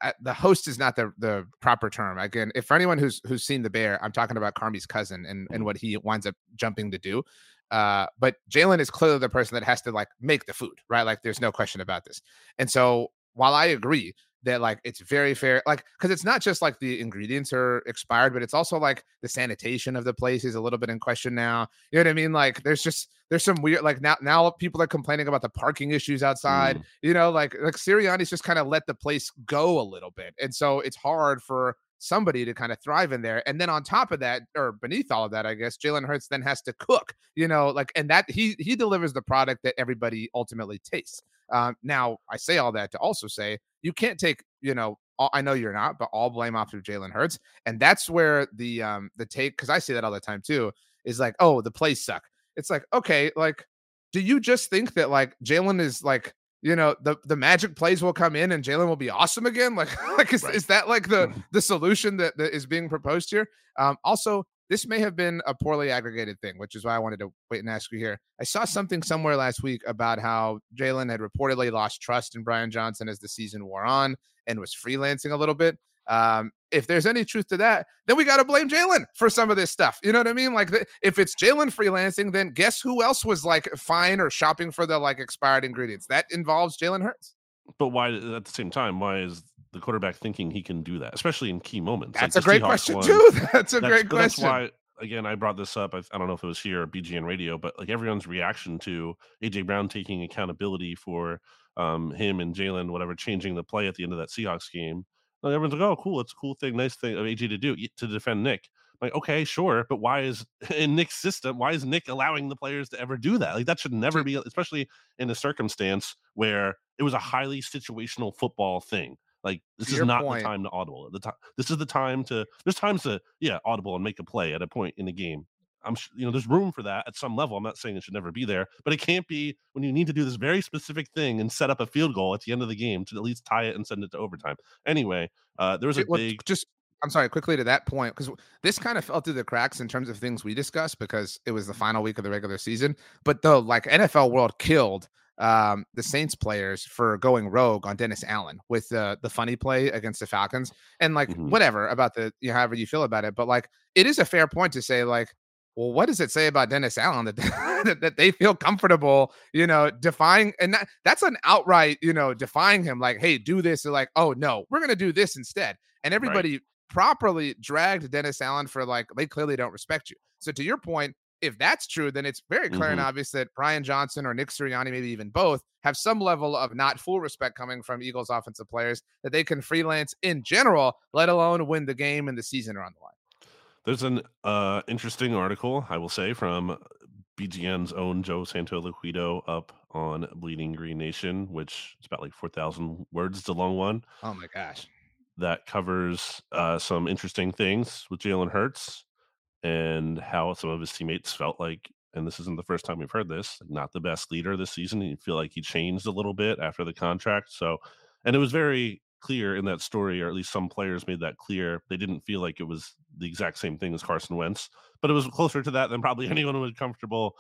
I, the host is not the the proper term. Again, if for anyone who's who's seen the bear, I'm talking about Carmy's cousin and and mm-hmm. what he winds up jumping to do. Uh, but Jalen is clearly the person that has to like make the food, right? Like, there's no question about this. And so, while I agree that like it's very fair like because it's not just like the ingredients are expired but it's also like the sanitation of the place is a little bit in question now you know what i mean like there's just there's some weird like now now people are complaining about the parking issues outside mm. you know like like sirianni's just kind of let the place go a little bit and so it's hard for somebody to kind of thrive in there. And then on top of that, or beneath all of that, I guess Jalen Hurts then has to cook, you know, like and that he he delivers the product that everybody ultimately tastes. Um, now I say all that to also say you can't take, you know, all, I know you're not, but all blame off of Jalen Hurts, and that's where the um the take because I say that all the time too is like, oh, the plays suck. It's like okay, like do you just think that like Jalen is like you know the the magic plays will come in and Jalen will be awesome again? Like, like is, right. is that like the the solution that, that is being proposed here? Um, also, this may have been a poorly aggregated thing, which is why I wanted to wait and ask you here. I saw something somewhere last week about how Jalen had reportedly lost trust in Brian Johnson as the season wore on and was freelancing a little bit. Um, if there's any truth to that, then we got to blame Jalen for some of this stuff. You know what I mean? Like, the, if it's Jalen freelancing, then guess who else was like fine or shopping for the like expired ingredients? That involves Jalen Hurts. But why, at the same time, why is the quarterback thinking he can do that, especially in key moments? That's like a great Seahawks question won. too. That's a That's- great question. why, again, I brought this up. I, I don't know if it was here or BGN Radio, but like everyone's reaction to AJ Brown taking accountability for um, him and Jalen, whatever, changing the play at the end of that Seahawks game. Like everyone's like, "Oh, cool! It's a cool thing, nice thing of AJ to do to defend Nick." Like, okay, sure, but why is in Nick's system? Why is Nick allowing the players to ever do that? Like that should never be, especially in a circumstance where it was a highly situational football thing. Like this To is not point- the time to audible. The time this is the time to. There's times to yeah audible and make a play at a point in the game. I'm you know there's room for that at some level. I'm not saying it should never be there, but it can't be when you need to do this very specific thing and set up a field goal at the end of the game to at least tie it and send it to overtime. Anyway, uh, there was a Well, big just I'm sorry, quickly to that point, because this kind of fell through the cracks in terms of things we discussed because it was the final week of the regular season. But the like NFL world killed um the Saints players for going rogue on Dennis Allen with the the funny play against the Falcons. And like Mhm. whatever about the you know, however you feel about it, but like it is a fair point to say, like, well, what does it say about Dennis Allen that that, they feel comfortable, you know, defying and that, that's an outright, you know, defying him, like, hey, do this. They're like, oh no, we're gonna do this instead. And everybody properly dragged Dennis Allen for like they clearly don't respect you. So to your point, if that's true, then it's very clear and Mhm. obvious that Brian Johnson or Nick Sirianni, maybe even both, have some level of not full respect coming from Eagles offensive players that they can freelance in general, let alone win the game and the season are on the line. There's an uh, interesting article, I will say, from BGN's own Joe Santoliquito up on Bleeding Green Nation, which is about like 4,000 words. It's a long one Oh my gosh. that covers uh, some interesting things with Jalen Hurts and how some of his teammates felt like, and this isn't the first time we've heard this, like not the best leader this season. You feel like he changed a little bit after the contract. So, and it was very clear in that story, or at least some players made that clear. They didn't feel like it was the exact same thing as Carson Wentz, but it was closer to that than probably anyone was comfortable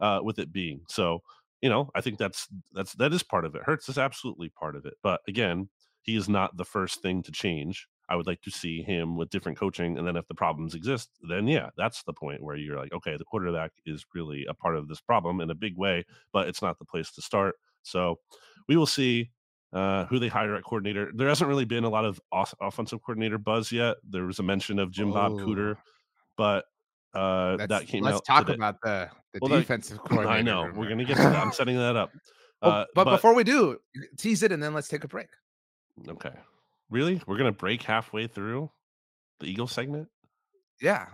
uh, with it being. So, you know, I think that's that's that is part of it. Hurts is absolutely part of it. But again, he is not the first thing to change. I would like to see him with different coaching. And then if the problems exist, then yeah, that's the point where you're like, okay, the quarterback is really a part of this problem in a big way, but it's not the place to start. So we will see uh, who they hire at coordinator. There hasn't really been a lot of off- offensive coordinator buzz yet. There was a mention of Jim Bob Cooter, Oh. but uh, Let's, that came let's out. talk today. about the, the Well, that- defensive coordinator. I know we're gonna get to that. I'm setting that up. Oh, Uh, but, before we do, tease it and then let's take a break. okay, really, we're gonna break halfway through the Eagle segment. Yeah.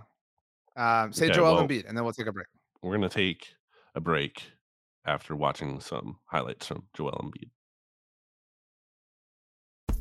Um, say Okay, Joel well- Embiid and then we'll take a break. We're gonna take a break after watching some highlights from Joel Embiid.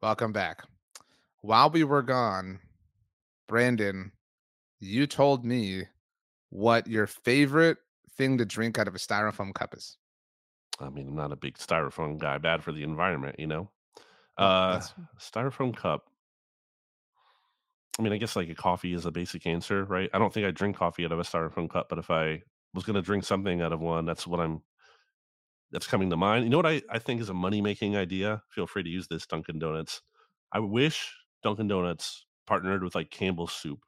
Welcome back. While we were gone, Brandon, you told me what your favorite thing to drink out of a styrofoam cup is. I mean, I'm not a big styrofoam guy. Bad for the environment, you know. Uh, styrofoam cup. I mean, I guess like a coffee is a basic answer, right? I don't think I drink coffee out of a styrofoam cup, but if I was going to drink something out of one, that's what I'm. That's coming to mind. You know what I, I think is a money making idea? Feel free to use this, Dunkin' Donuts. I wish Dunkin' Donuts partnered with like Campbell's Soup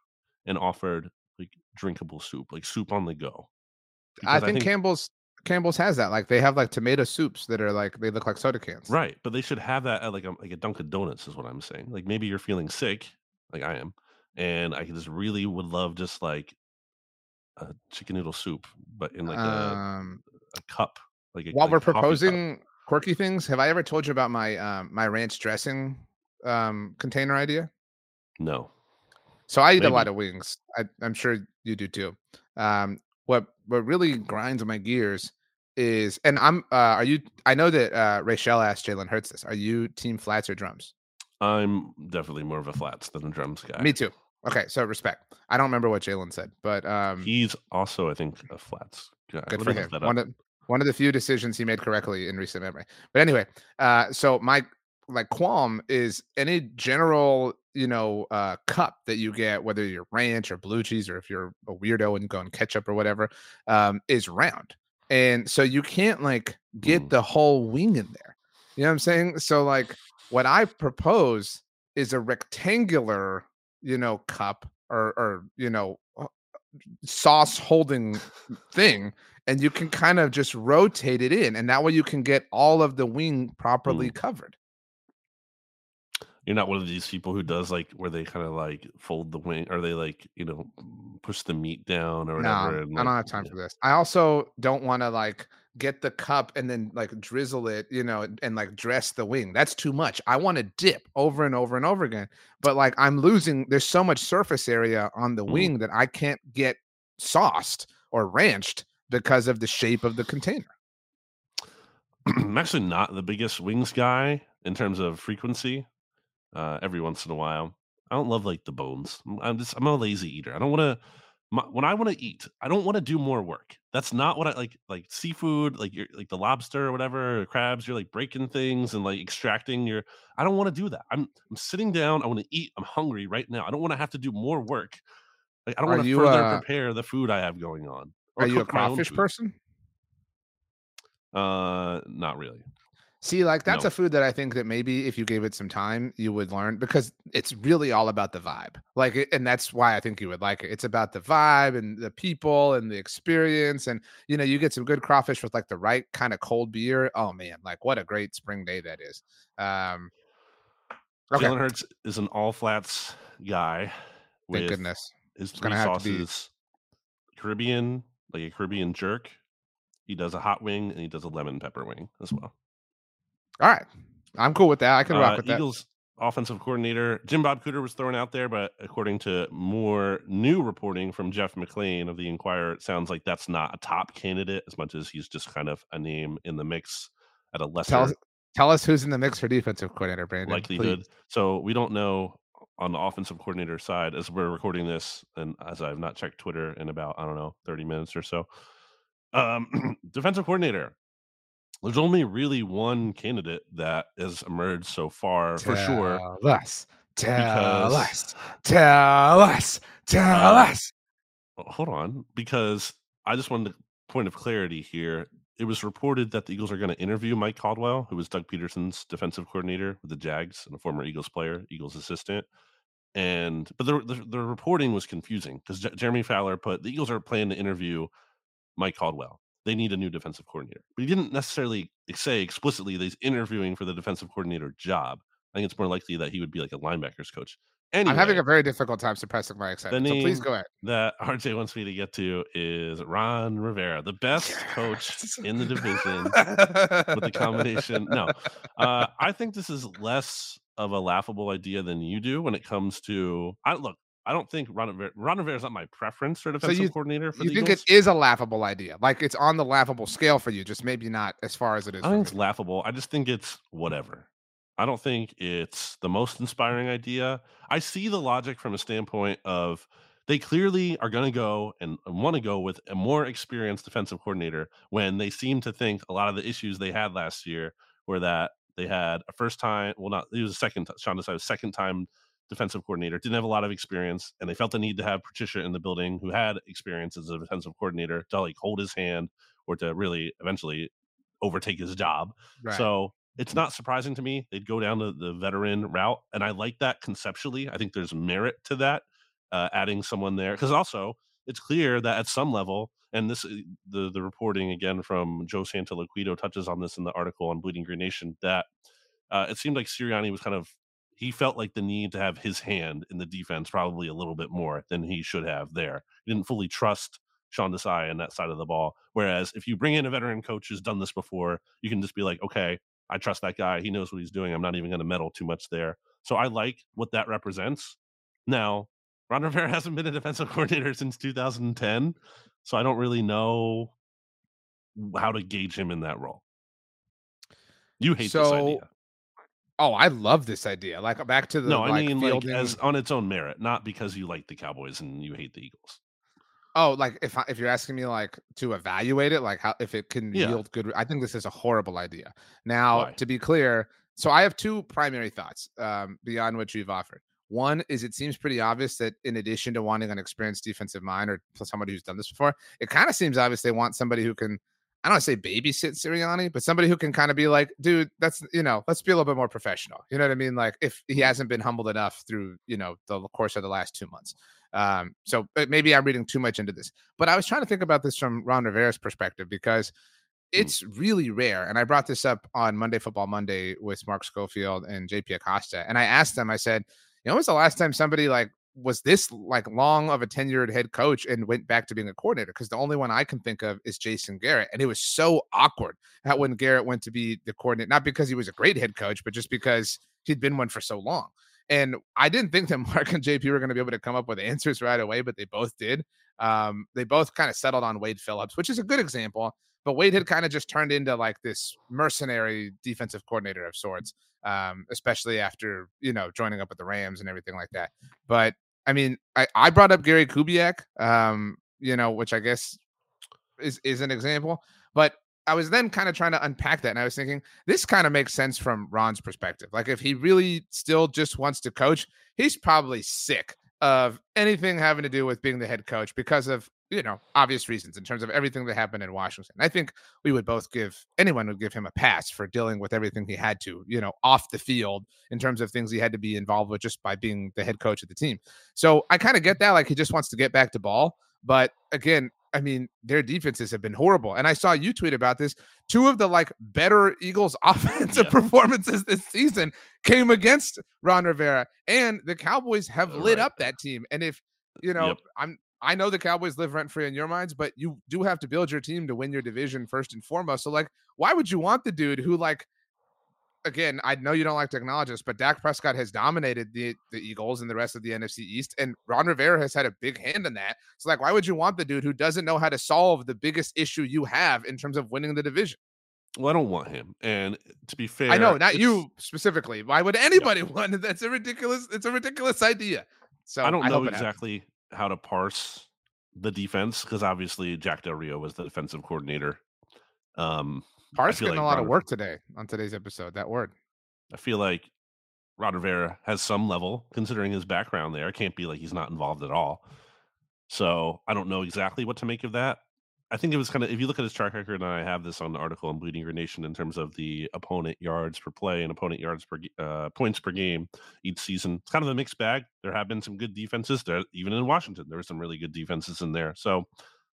and offered like drinkable soup, like soup on the go. I Because think, Campbell's Campbell's has that. Like they have like tomato soups that are like they look like soda cans. Right, but they should have that at like a like a Dunkin' Donuts is what I'm saying. Like maybe you're feeling sick, like I am, and I just really would love just like a chicken noodle soup, but in like a, um, a cup. Like a, while like we're proposing quirky things, have I ever told you about my um, my ranch dressing um, container idea? No, So I eat a lot of wings. I, I'm sure you do too. Um, what what really grinds my gears is, and I'm. Uh, are you? I know that uh, Rachel asked Jalen Hurts this. Are you team flats or drums? I'm definitely more of a flats than a drums guy. Me too. Okay, so respect. I don't remember what Jalen said, but um, He's also, I think, a flats guy. good for him. One of one of the few decisions he made correctly in recent memory. But anyway, uh, so my like qualm is any general you know uh cup that you get whether you're ranch or blue cheese or if you're a weirdo and go going ketchup or whatever um is round and so you can't like get Mm. the whole wing in there you know what i'm saying so like what i propose is a rectangular you know cup or or you know uh, sauce holding thing and you can kind of just rotate it in and that way you can get all of the wing properly covered You're not one of these people who does like where they kind of like fold the wing or they like, you know, push the meat down or No, whatever. and, I don't have time yeah. for this. I also don't want to like get the cup and then like drizzle it, you know, and, and, like dress the wing. That's too much. I want to dip over and over and over again. But like I'm losing, there's so much surface area on the Mhm. wing that I can't get sauced or ranched because of the shape of the container. I'm actually not the biggest wings guy in terms of frequency. Uh, every once in a while, I don't love like the bones. I'm- just I'm a lazy eater. I don't want to. When I want to eat, I don't want to do more work. That's not what I like. Like seafood, like you're like the lobster or whatever, or crabs. You're like breaking things and like extracting your. I don't want to do that. I'm I'm sitting down. I want to eat. I'm hungry right now. I don't want to have to do more work. Like I don't want to further uh, prepare the food I have going on. Or Are you a cook my own crawfish person? Uh, not really. See, like that's No. a food that I think that maybe if you gave it some time, you would learn because it's really all about the vibe. Like, and that's why I think you would like it. It's about the vibe and the people and the experience, and you know, you get some good crawfish with like the right kind of cold beer. Oh man, like what a great spring day that is. Um, okay, Jalen Hurts is an all flats guy. thank goodness. His gonna three have to be- sauces: Caribbean, like a Caribbean jerk. He does a hot wing and he does a lemon pepper wing as well. All right, I'm cool with that. I can rock Uh, with that. Eagles offensive coordinator Jim Bob Cooter was thrown out there, but according to more new reporting from Jeff McLane of the Inquirer, it sounds like that's not a top candidate as much as he's just kind of a name in the mix at a lesser Tell us, tell us who's in the mix for defensive coordinator, Brandon. likelihood. please. So we don't know on the offensive coordinator side as we're recording this, and as I've not checked Twitter in about I don't know thirty minutes or so. Um, defensive coordinator. There's only really one candidate that has emerged so far for sure. Tell us. Tell Because us. Tell us. Tell Uh, us. Hold on, because I just wanted a point of clarity here. It was reported that the Eagles are going to interview Mike Caldwell, who was Doug Pederson's defensive coordinator with the Jags and a former Eagles player, Eagles assistant. And but the the, the reporting was confusing because J- Jeremy Fowler put the Eagles are planning to interview Mike Caldwell. They need a new defensive coordinator, but he didn't necessarily say explicitly that he's interviewing for the defensive coordinator job. I think it's more likely that he would be like a linebackers coach. Anyway, I'm having a very difficult time suppressing my excitement. So please go ahead. that RJ wants me to get to is Ron Rivera, the best coach in the division with the combination. No, uh, I think this is less of a laughable idea than you do when it comes to. I look. I don't think Ron Rivera, Ron Rivera is not my preference for defensive you- coordinator for You think Eagles. it is a laughable idea? Like it's on the laughable scale for you, just maybe not as far as it is. I think it's laughable. I just think it's whatever. I don't think it's the most inspiring idea. I see the logic from a standpoint of they clearly are going to go and want to go with a more experienced defensive coordinator when they seem to think a lot of the issues they had last year were that they had a first time, well, not, it was a second, Sean was second time defensive coordinator, didn't have a lot of experience, and they felt the need to have Patricia in the building who had experience as a defensive coordinator to like hold his hand or to really eventually overtake his job. Right. So it's not surprising to me they'd go down the, the veteran route. And I like that conceptually. I think there's merit to that uh, adding someone there because also it's clear that at some level, and this uh, the the reporting again from Joe Santoliquito touches on this in the article on Bleeding Green Nation that uh, it seemed like Sirianni was kind of he felt like the need to have his hand in the defense probably a little bit more than he should have there. He didn't fully trust Sean Desai on that side of the ball. Whereas if you bring in a veteran coach who's done this before, you can just be like, okay, I trust that guy. He knows what he's doing. I'm not even going to meddle too much there. So I like what that represents. Now, Ron Rivera hasn't been a defensive coordinator since 2010, so I don't really know how to gauge him in that role. You hate so, this idea. Oh, I love this idea. Like back to the no, I mean like as on its own merit, not because you like the Cowboys and you hate the Eagles. Oh, like if if you're asking me like to evaluate it, like how if it can yeah. yield good, I think this is a horrible idea. Now, Why? to be clear, so I have two primary thoughts um, beyond what you've offered. One is it seems pretty obvious that in addition to wanting an experienced defensive mind or somebody who's done this before, it kind of seems obvious they want somebody who can, I don't want to say babysit Sirianni, but somebody who can kind of be like, dude, that's, you know, let's be a little bit more professional. You know what I mean? Like if he hasn't been humbled enough through, you know, the course of the last two months. Um, so maybe I'm reading too much into this, but I was trying to think about this from Ron Rivera's perspective because hmm. it's really rare. And I brought this up on Monday Football Monday with Mark Schofield and JP Acosta. And I asked them, I said, you know, was the last time somebody like was this like long of a tenured head coach and went back to being a coordinator? Because the only one I can think of is Jason Garrett, and it was so awkward that when Garrett went to be the coordinator, not because he was a great head coach, but just because he'd been one for so long. And I didn't think that Mark and JP were going to be able to come up with answers right away, but they both did. Um, they both kind of settled on Wade Phillips, which is a good example. But Wade had kind of just turned into like this mercenary defensive coordinator of sorts, um, especially after you know joining up with the Rams and everything like that. But I mean, I, I brought up Gary Kubiak, um, you know, which I guess is is an example. But I was then kind of trying to unpack that, and I was thinking this kind of makes sense from Ron's perspective. Like, if he really still just wants to coach, he's probably sick of anything having to do with being the head coach because of you know obvious reasons in terms of everything that happened in Washington. I think we would both give anyone would give him a pass for dealing with everything he had to, you know, off the field in terms of things he had to be involved with just by being the head coach of the team. So I kind of get that, like he just wants to get back to ball. But again, I mean, their defenses have been horrible. And I saw you tweet about this. Two of the like better Eagles offensive yeah. performances this season came against Ron Rivera. And the Cowboys have lit right. up that team. And if you know, yep. I'm I know the Cowboys live rent free in your minds, but you do have to build your team to win your division first and foremost. So, like, why would you want the dude who like again, I know you don't like to acknowledge this, but Dak Prescott has dominated the, the Eagles and the rest of the NFC East, and Ron Rivera has had a big hand in that. So, like, why would you want the dude who doesn't know how to solve the biggest issue you have in terms of winning the division? Well, I don't want him. And to be fair, I know not you specifically. Why would anybody yeah. want? That's a ridiculous. It's a ridiculous idea. So I don't I know exactly how to parse the defense because obviously Jack Del Rio was the defensive coordinator. Um, Parse getting like a lot of work today on today's episode. That word. I feel like Ron Rivera has some level, considering his background there. It can't be like he's not involved at all. So I don't know exactly what to make of that. I think it was kind of if you look at his track record, and I have this on the article on Bleeding Green Nation in terms of the opponent yards per play and opponent yards per uh, points per game each season. It's kind of a mixed bag. There have been some good defenses there, even in Washington. There were some really good defenses in there. So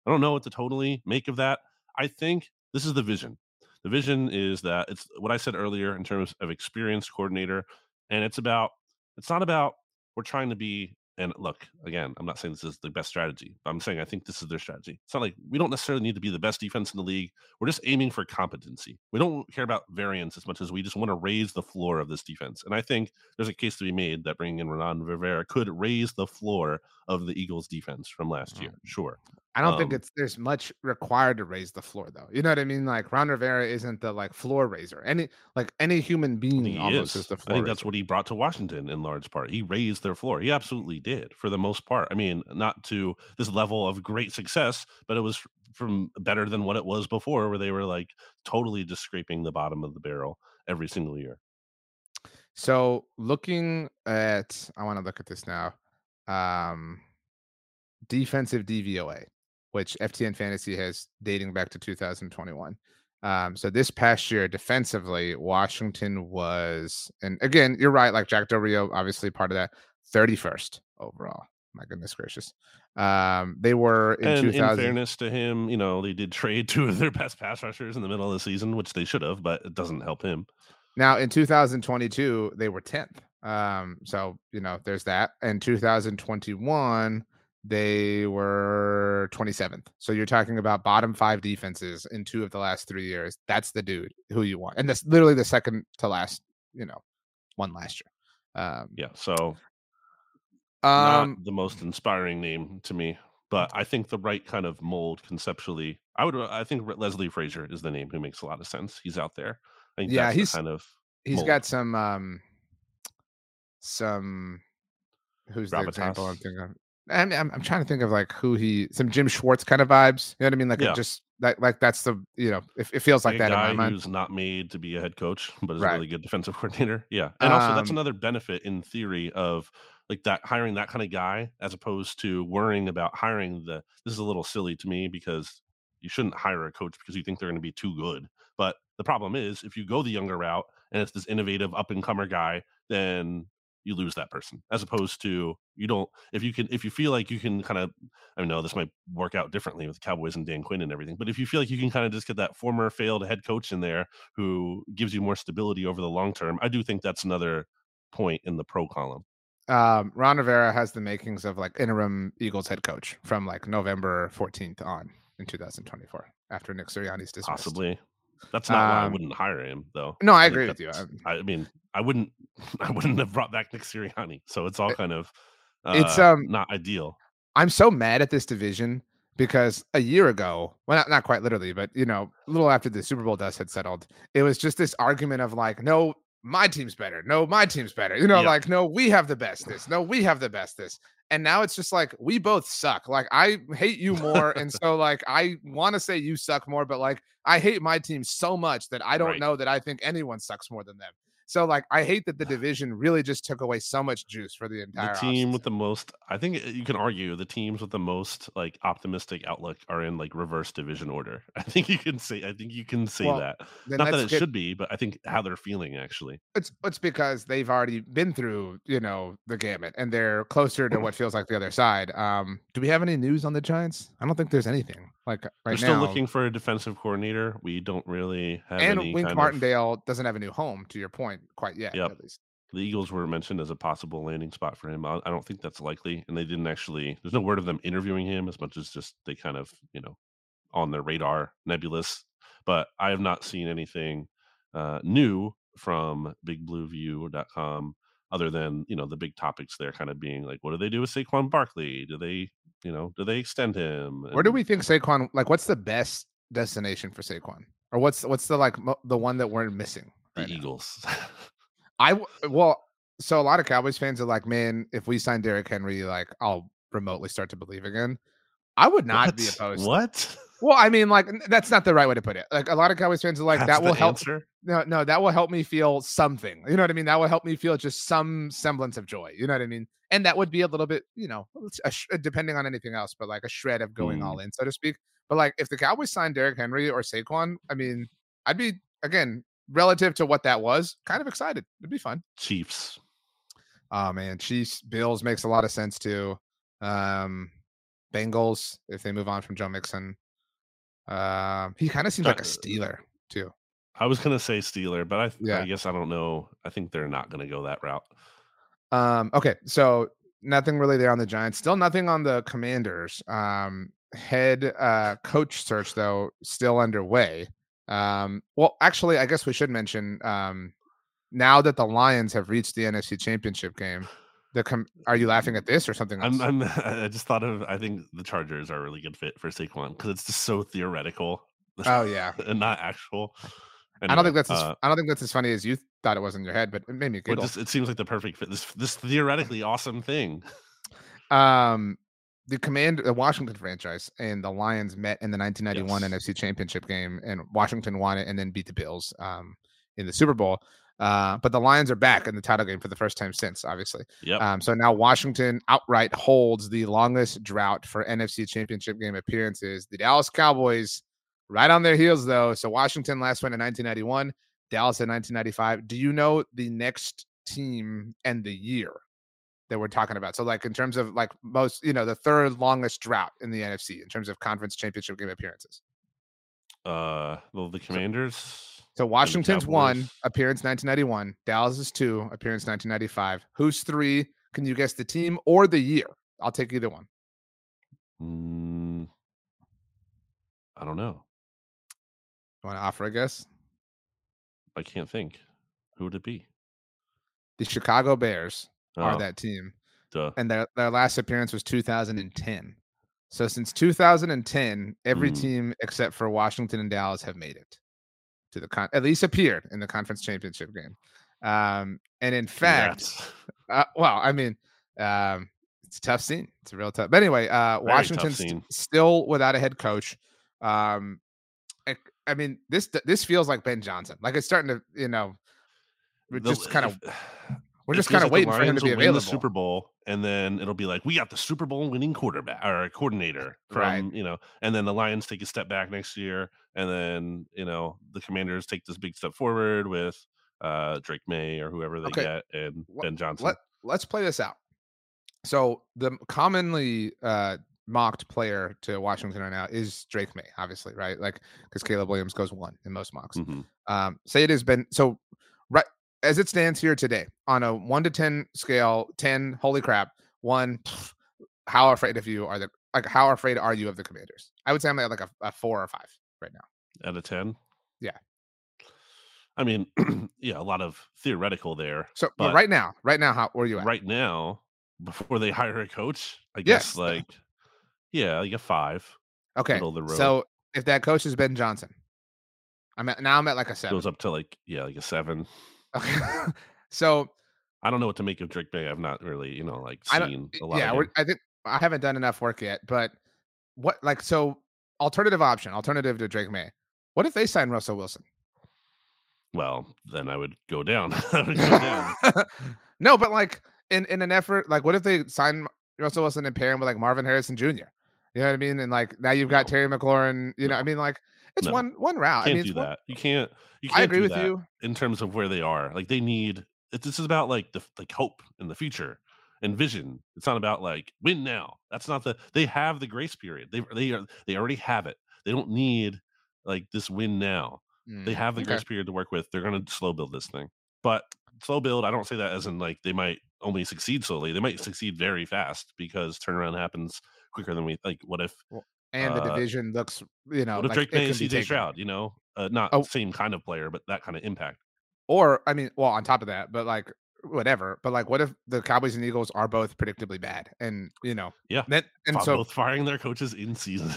I don't know what to totally make of that. I think this is the vision. The vision is that it's what I said earlier in terms of experienced coordinator, and it's about it's not about we're trying to be and look again i'm not saying this is the best strategy i'm saying i think this is their strategy. It's not like we don't necessarily need to be the best defense in the league. We're just aiming for competency. We don't care about variance as much as we just want to raise the floor of this defense and i think there's a case to be made that bringing in Ron Rivera could raise the floor of the eagles defense from last year mm. sure I don't think Um, it's there's much required to raise the floor though. You know what I mean? Like Ron Rivera isn't the like floor raiser. Any like any human being almost is. is the floor. I think raiser. that's what he brought to Washington in large part. He raised their floor. He absolutely did for the most part. I mean, not to this level of great success, but it was from better than what it was before, where they were like totally just scraping the bottom of the barrel every single year. So looking at I want to look at this now. Um defensive DVOA, which FTN Fantasy has dating back to 2021. Um, so this past year, defensively, Washington was, and again, you're right, like Jack Del Rio, obviously part of that, 31st overall. My goodness gracious. Um, they were in and in fairness to him, you know, they did trade two of their best pass rushers in the middle of the season, which they should have, but it doesn't help him. Now in 2022, they were 10th. Um, so you know, there's that. And 2021, they were 27th. So you're talking about bottom five defenses in two of the last three years. That's the dude who you want. And that's literally the second to last, you know, one last year. Um, Yeah. So um not the most inspiring name to me, but I think the right kind of mold conceptually. I would. I think Leslie Frazier is the name who makes a lot of sense. He's out there. I think Yeah, that's the he's- kind of He's got some um some who's the example I'm thinking of. I'm, I'm I'm trying to think of like who he some Jim Schwartz kind of vibes. You know what I mean? Like Yeah. just like like that's the you know it, it feels like, a that in guy my mind. who's not made to be a head coach, but is Right. a really good defensive coordinator. Yeah, and also that's Um, another benefit in theory of like that hiring that kind of guy as opposed to worrying about hiring the. This is a little silly to me because you shouldn't hire a coach because you think they're going to be too good. But the problem is if you go the younger route and it's this innovative up and comer guy, then you lose that person as opposed to you don't if you can if you feel like you can kind of I know this might work out differently with Cowboys and Dan Quinn and everything, but if you feel like you can kind of just get that former failed head coach in there who gives you more stability over the long term, I do think that's another point in the pro column. um, Ron Rivera has the makings of like interim Eagles head coach from like November 14th on in 2024 after Nick Sirianni's dismissed. Possibly. That's not why I Um, wouldn't hire him though. No, I think agree with you. Um, I mean, I wouldn't I wouldn't have brought back Nick Sirianni. So it's all kind of uh, It's, um, not ideal. I'm so mad at this division because a year ago, well, not, not quite literally, but you know, a little after the Super Bowl dust had settled, it was just this argument of like, no, my team's better. No, my team's better. You know, Yeah. like, no, we have the best this. No, we have the best this. And now it's just like we both suck. Like I hate you more, and so like I want to say you suck more, but like I hate my team so much that I don't Right. know that I think anyone sucks more than them. So like I hate that the division really just took away so much juice for the entire the team with the most i think uh, you can argue the teams with the most like optimistic outlook are in like reverse division order i think you can say i think you can say Well, that not that it get- should be but i think how they're feeling actually It's it's because they've already been through, you know, the gamut and they're closer to what feels like the other side. Um, do we have any news on the Giants? I don't think there's anything. Like right now. they're still now. looking for a defensive coordinator we don't really have and any Wink kind of, Martindale doesn't have a new home, to your point, quite yet, Yep. at least. the eagles were mentioned as a possible landing spot for him I, I don't think that's likely and they didn't actually there's no word of them interviewing him as much as just they kind of you know on their radar nebulous but i have not seen anything uh, new from bigblueview.com other than you know the big topics there kind of being like what do they do with Saquon Barkley do they you know do they extend him Where do we think Saquon like what's the best destination for Saquon? Or what's what's the like mo- the one that we're missing? The right? Eagles I well, so a lot of Cowboys fans are like, man, if we sign Derrick Henry, like I'll remotely start to believe again. I would not be opposed. what Well, I mean, like that's not the right way to put it. Like a lot of Cowboys fans are like, That's that will help. answer? No, no, that will help me feel something. You know what I mean? That will help me feel just some semblance of joy. You know what I mean? And that would be a little bit, you know, a sh- depending on anything else, but like a shred of going Mm. all in, so to speak. But like if the Cowboys signed Derrick Henry or Saquon, I mean, I'd be again relative to what that was, kind of excited. It'd be fun. Chiefs Oh man, Chiefs, Bills makes a lot of sense too. Um, Bengals if they move on from Joe Mixon. Um, he kind of seems like a Uh, Steeler too. I was gonna say Steeler but I Yeah. I guess I don't know I think they're not gonna go that route Um, okay, so nothing really there on the Giants. Still nothing on the Commanders. Um, head uh, coach search though still underway. Um, well, actually, I guess we should mention um, now that the Lions have reached the NFC Championship game. The com- are you laughing at this or something else? I'm, I'm I just thought of I think the Chargers are a really good fit for Saquon because it's just so theoretical oh yeah. and not actual. I don't think that's as, uh, I don't think that's as funny as you thought it was in your head, but it made me giggle. just, it seems like the perfect fit. This this theoretically awesome thing. Um, the command, the Washington franchise and the Lions met in the 1991 Yes. NFC Championship game, and Washington won it and then beat the Bills um, in the Super Bowl. Uh, but the Lions are back in the title game for the first time since, obviously. Yep. Um, so now Washington outright holds the longest drought for NFC Championship game appearances. The Dallas Cowboys right on their heels, though. So Washington last won in 1991, Dallas in 1995. Do you know the next team and the year that we're talking about? So, like in terms of like most, you know, the third longest drought in the NFC in terms of conference championship game appearances. uh, well, the Commanders. So Washington's one appearance 1991, Dallas is two appearance 1995. Who's three? Can you guess the team or the year? I'll take either one. Mm, I don't know. You want to offer a guess? I can't think. Who would it be? The Chicago Bears are Oh, that team, duh. and their their last appearance was 2010. So since 2010, every Mm. team except for Washington and Dallas have made it to the con, at least appeared in the conference championship game. Um, and in fact. Uh, well, I mean, um, it's a tough scene. It's a real tough. But anyway, uh, Washington's st- still without a head coach. Um, I, I mean, this this feels like Ben Johnson. Like it's starting to, you know, The- just kind of we're just kind of like waiting for him to be will win. The Super Bowl, and then it'll be like we got the Super Bowl winning quarterback or coordinator from Right. you know, and then the Lions take a step back next year, and then you know the Commanders take this big step forward with uh Drake Maye or whoever they Okay. get and Ben Johnson. Let Let's play this out. So the commonly uh, mocked player to Washington right now is Drake Maye, obviously, right? Like because Caleb Williams goes one in most mocks. Mhm. um, say it has been so right as it stands here today on a one to ten scale 10 holy crap one pff, how afraid of you are the like how afraid are you of the commanders i would say i'm at like a, a four or five right now out of ten. Yeah. I mean, yeah, a lot of theoretical there. so but, right now right now how where are you at Right now, before they hire a coach, I Yes. guess like yeah, like a five. okay middle of the road. so if that coach is ben johnson i'm at now i'm at like a seven Goes up to like yeah, like a seven. Okay so I don't know what to make of Drake Maye. I've not really, you know, like seen a lot. yeah i think i haven't done enough work yet but what like so alternative option alternative to drake maye what if they sign russell wilson Well, then I would go down. Would go down. no, but like in in an effort, like what if they sign Russell Wilson and pair him with like Marvin Harrison Jr. You know what I mean? And like now you've got No. Terry McLaurin. You know, I mean, like it's No. one one route. Can't I mean, do it's one- that. You can't. You can't I agree do with that you. in terms of where they are. Like they need. This is about like the like hope in the future and vision. It's not about like win now. That's not the. They have the grace period. They they are they already have it. They don't need like this win now. They Mm, have the okay. grace period to work with. They're going to slow build this thing. But slow build, I don't say that as in like they might only succeed slowly. They might succeed very fast because turnaround happens quicker than we like. What if and the uh, division looks, you know, what if like Drake Maye and CJ. Stroud? You know, uh, not Oh. same kind of player, but that kind of impact. Or I mean, well, on top of that, but like whatever. But like, what if the Cowboys and Eagles are both predictably bad, and you know, Yeah. then and Fi- so both firing their coaches in season.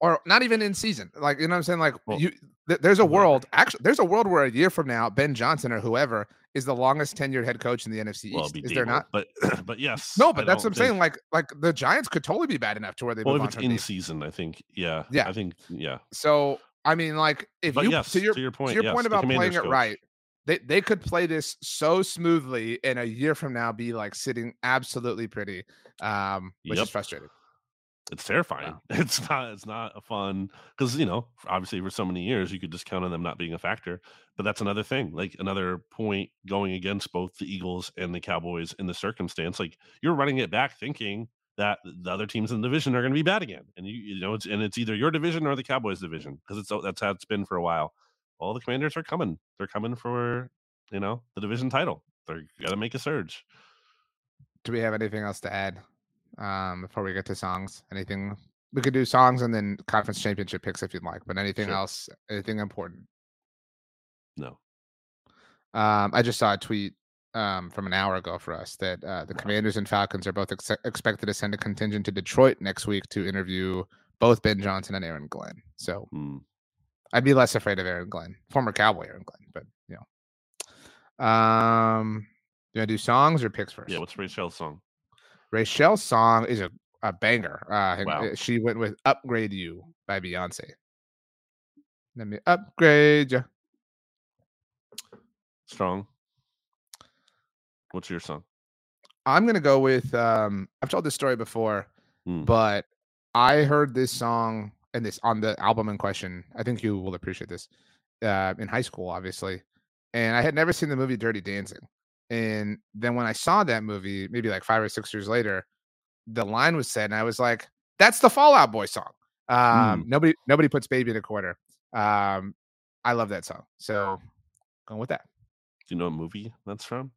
Or not even in season. Like, you know what I'm saying? Like, Well, you th- there's a world. Actually, there's a world where a year from now, Ben Johnson or whoever is the longest tenured head coach in the NFC East. it'd Is there not? But but yes. No, I but that's what I'm don't saying. Like, like the Giants could totally be bad enough to where they well, if it's in season, I think. Yeah. Yeah. I think. Yeah. So I mean, like, if But you yes, to your to your point, to your yes, point about playing it coach. right, they they could play this so smoothly, and a year from now be like sitting absolutely pretty, um, which Yep. is frustrating. It's terrifying. It's not. It's not a fun because you know, obviously, for so many years, you could just count on them not being a factor. But that's another thing, like another point going against both the Eagles and the Cowboys in the circumstance. Like you're running it back, thinking that the other teams in the division are going to be bad again, and you, you know, it's and it's either your division or the Cowboys division because it's oh, that's how it's been for a while. All the Commanders are coming. They're coming for you know the division title. They're gonna make a surge. Do we have anything else to add um, before we get to songs? Anything we could do songs and then conference championship picks if you'd like. But anything Sure. else? Anything important? No, Um, I just saw a tweet um, from an hour ago for us that uh, the Commanders and Falcons are both ex- expected to send a contingent to Detroit next week to interview both Ben Johnson and Aaron Glenn. So Hmm. I'd be less afraid of Aaron Glenn, former Cowboy Aaron Glenn, but you know. Um, you want to do songs or picks first? Yeah, what's Rachel's song? Rachel's song is a, a banger. Uh, Wow. uh, She went with "Upgrade You" by Beyonce. Let me upgrade you. Strong. What's your song? I'm gonna go with. Um, I've told this story before, Hmm. but I heard this song and this on the album in question. I think you will appreciate this. Uh, in high school, obviously, and I had never seen the movie Dirty Dancing. And then when I saw that movie, maybe like five or six years later, the line was said, and I was like, "That's the Fall Out Boy song." Um, Nobody, nobody puts "Baby in a Corner." Um, I love that song, so going with that. Do you know what movie that's from?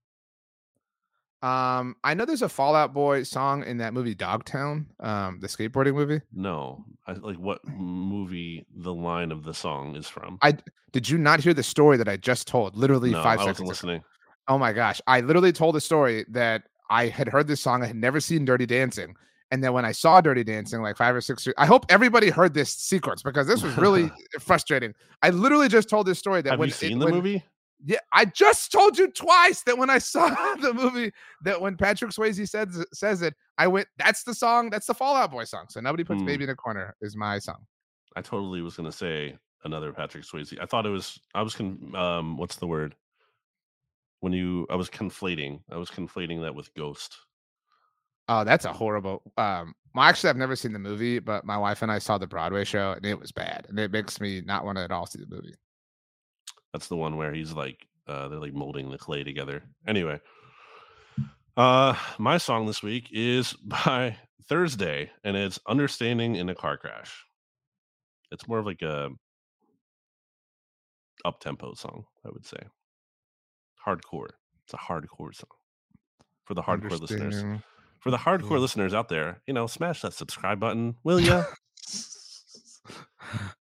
Um, I know there's a Fall Out Boy song in that movie Dogtown, um, the skateboarding movie. No. I, like what movie the line of the song is from? I did you not hear the story that I just told? Literally no, five I seconds. wasn't ago? listening. Oh my gosh, I literally told a story that I had heard this song. I had never seen Dirty Dancing, and then when I saw Dirty Dancing, like five or six years, I hope everybody heard this sequence because this was really frustrating. I literally just told this story that Have when you it- seen the when- movie? Yeah, I just told you twice that when I saw the movie, that when Patrick Swayze says says it, I went, "That's the song. That's the Fall Out Boy song." So nobody puts Hmm. "Baby in a Corner" is my song. I totally was gonna say another Patrick Swayze. I thought it was. I was con. Um, what's the word? When you, I was conflating. I was conflating that with Ghost. Oh, that's a horrible. Um, well, actually, I've never seen the movie, but my wife and I saw the Broadway show, and it was bad, and it makes me not want to at all see the movie. That's the one where he's like, uh, they're like molding the clay together. Anyway, uh, my song this week is by Thursday, and it's "Understanding in a Car Crash." It's more of like a up tempo song, I would say. Hardcore. It's a hardcore song for the hardcore listeners. For the hardcore Yeah. listeners out there, you know, smash that subscribe button, will ya?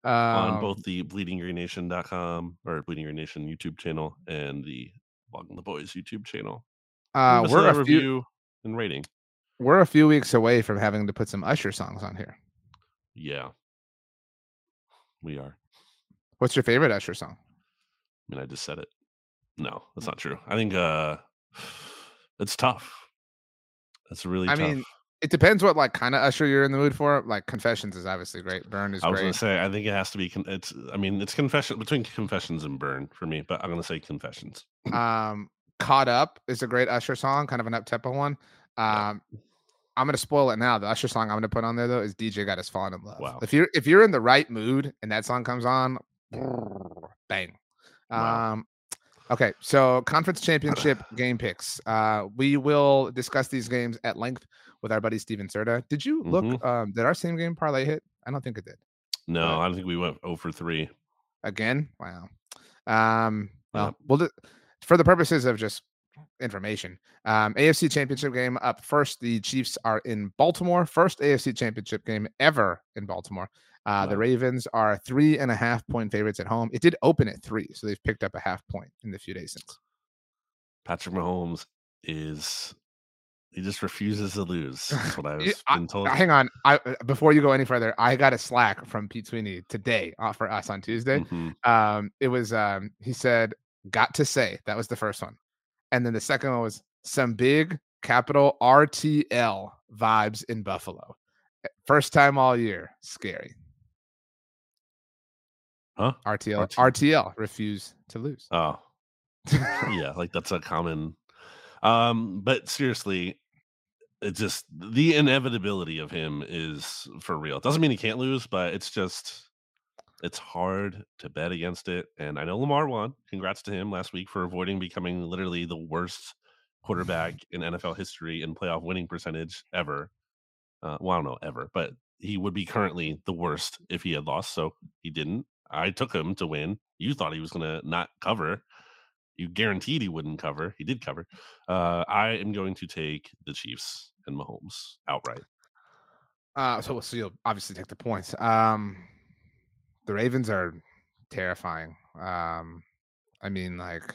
on Um, both the bleedinggreenation.com or Bleeding Green Nation YouTube channel and the Blogging the Boys YouTube channel. uh, we're a a few review and rating. we're a few weeks away from having to put some Usher songs on here. Yeah. We are. What's your favorite Usher song? I mean, I just said it. No, that's not true. I think uh it's tough. It's really I tough. mean, It depends what like kind of Usher you're in the mood for. Like Confessions is obviously great. Burn is I was gonna great. say I think it has to be. Con- it's. I mean, it's confession between confessions and burn for me, but I'm gonna say confessions. Um, Caught Up is a great Usher song, kind of an up tempo one. Yeah. Um, I'm gonna spoil it now. The Usher song I'm gonna put on there though is DJ Got Us Falling in Love. Wow. If you're if you're in the right mood and that song comes on, bang. Wow. Um, okay, so conference championship game picks. Uh, we will discuss these games at length with our buddy Steven Serta. Did you look? Mhm. Um, did our same game parlay hit? I don't think it did. No, But- I don't think we went 0 for three. Again, wow. Um, well, we'll do, for the purposes of just information. Um, AFC Championship game up first. The Chiefs are in Baltimore. First AFC Championship game ever in Baltimore. Uh, The Ravens are three and a half point favorites at home. It did open at three, so they've picked up a half point in the few days since. Patrick Mahomes is. He just refuses to lose. That's what I- been told. Hang on, I uh, before you go any further, I got a slack from Pete Sweeney today uh, for us on Tuesday. Mhm. um it was um he said got to say that was the first one and then the second one was some big capital rtl vibes in buffalo Eh, first time all year scary Huh? rtl RTL. rtl refuse to lose Oh, yeah, like that's a common. Um, but seriously, it just the inevitability of him is for real. It doesn't mean he can't lose, but it's just it's hard to bet against it. And I know Lamar won. Congrats to him last week for avoiding becoming literally the worst quarterback in NFL history in playoff winning percentage ever. Uh, well, I don't know ever, but he would be currently the worst if he had lost. So he didn't. I took him to win. You thought he was going to not cover. You guaranteed he wouldn't cover. He did cover. Uh, I am going to take the Chiefs and Mahomes outright. uh so, so you'll obviously take the points um the ravens are terrifying um i mean like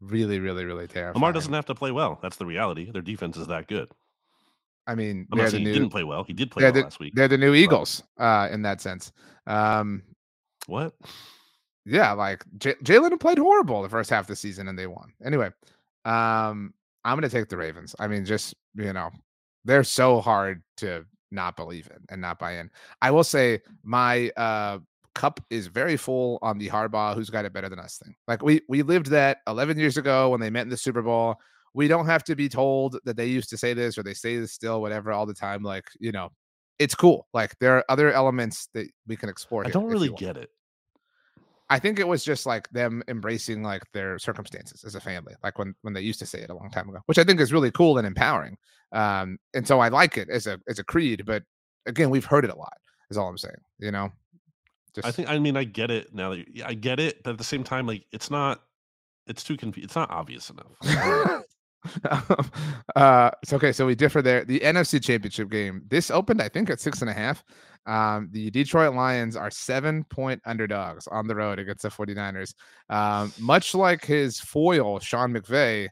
really, really, really terrifying. Lamar doesn't have to play well. That's the reality. Their defense is that good. I mean, I'm they're the saying new. didn't play well. He did play well the, last week. they're the new Eagles uh, in that sense. Um, What? yeah, like J- Jalen played horrible the first half of the season and they won. Anyway, um, I'm gonna take the Ravens. I mean, just you know, they're so hard to not believe in and not buy in. I will say my uh cup is very full on the Harbaugh who's got it better than us thing. Like we we lived that 11 years ago when they met in the Super Bowl. We don't have to be told that they used to say this or they say this still, whatever, all the time. Like you know, it's cool. Like there are other elements that we can explore. I don't really get it. I think it was just like them embracing like their circumstances as a family, like when when they used to say it a long time ago, which I think is really cool and empowering. Um, and so I like it as a as a creed, but again, we've heard it a lot. Is all I'm saying. You know, just I think I mean I get it now that I get it, but at the same time, like it's not it's too confusing. It's not obvious enough. uh, it's okay. So we differ there. The NFC Championship game. This opened, I think, at six and a half. Um, the Detroit Lions are seven point underdogs on the road against the 49ers. Um, much like his foil, Sean McVay,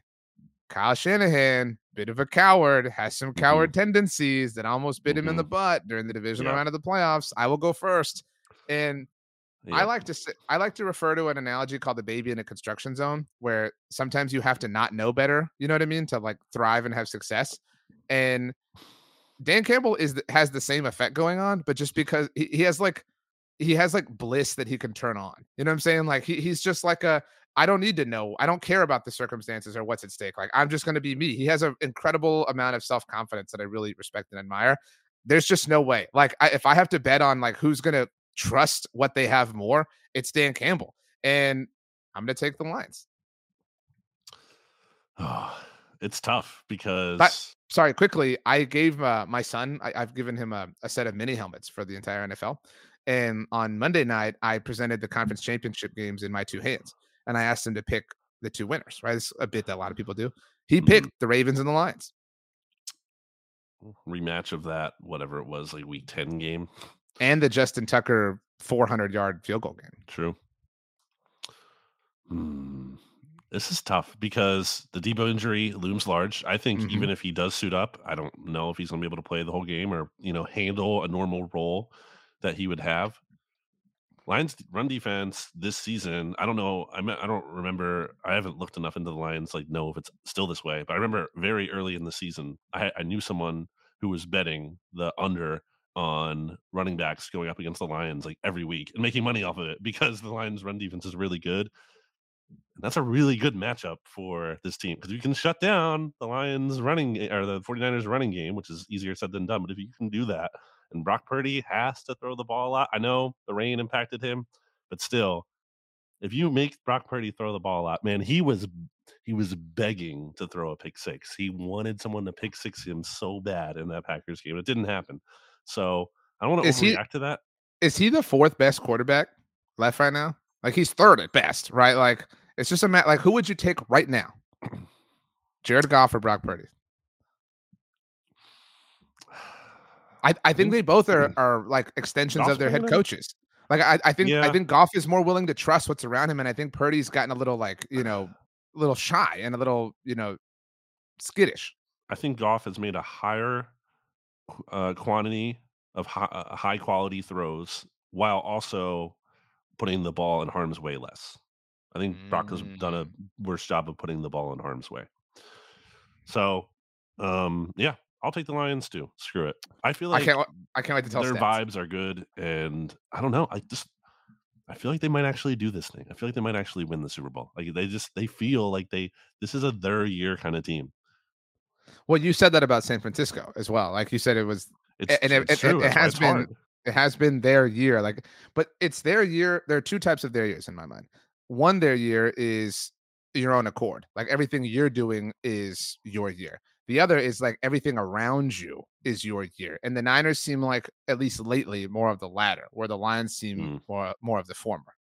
Kyle Shanahan, bit of a coward, has some coward tendencies that almost bit him in the butt during the divisional Yeah. round of the playoffs. I will go first. And I like to say, I like to refer to an analogy called the baby in a construction zone, where sometimes you have to not know better. You know what I mean to like thrive and have success. And Dan Campbell is has the same effect going on, but just because he, he has like he has like bliss that he can turn on. You know what I'm saying? Like he, he's just like a I don't need to know. I don't care about the circumstances or what's at stake. Like I'm just going to be me. He has an incredible amount of self confidence that I really respect and admire. There's just no way. Like I, if I have to bet on like who's going to trust what they have more, it's Dan Campbell, and I'm going to take the Lions. it's tough because Sorry, quickly. I gave uh, my son. I, I've given him a, a set of mini helmets for the entire NFL, and on Monday night I presented the conference championship games in my two hands, and I asked him to pick the two winners. Right, it's a bit that a lot of people do. He Mhm. picked the Ravens and the Lions. rematch of that whatever it was like week 10 game and the Justin Tucker 400 yard field goal game. true Hmm. this is tough because the Deebo injury looms large i think Mhm. even if he does suit up i don't know if he's going to be able to play the whole game or you know handle a normal role that he would have lions run defense this season i don't know i i don't remember i haven't looked enough into the lions like know if it's still this way but i remember very early in the season i, I knew someone who was betting the under on running backs going up against the lions like every week and making money off of it because the lions run defense is really good and that's a really good matchup for this team because you can shut down the lions running or the 49ers running game which is easier said than done but if you can do that and Brock Purdy has to throw the ball a lot. I know the rain impacted him, but still, if you make Brock Purdy throw the ball a lot, man, he was he was begging to throw a pick six. He wanted someone to pick six him so bad in that Packers game. It didn't happen. So I don't want to Is he- overreact to that. Is he the fourth best quarterback left right now? Like he's third at best, right? Like it's just a matter. Like who would you take right now? Jared Goff or Brock Purdy? I, I think they both are are like extensions Goff's of their head coaches. Like I, I think I think Goff is more willing to trust what's around him, and I think Purdy's gotten a little like you know, a little shy and a little you know, skittish. I think Goff has made a higher uh, quantity of high, uh, high quality throws while also putting the ball in harm's way less. I think Brock has done a worse job of putting the ball in harm's way. So, um, yeah, I'll take the Lions too. Screw it. I feel like I can't I can't wait to tell their stats. vibes are good, and I don't know. I just I feel like they might actually do this thing. I feel like they might actually win the Super Bowl. Like they just they feel like they this is a their year kind of team. Well, you said that about San Francisco as well. Like you said, it was It's, and it- it's it- true. it That's has been- hard. it has been their year like but it's their year there are two types of their years in my mind one their year is your own accord like everything you're doing is your year the other is like everything around you is your year and the niners seem like at least lately more of the latter where the lions seem Mm. more more of the former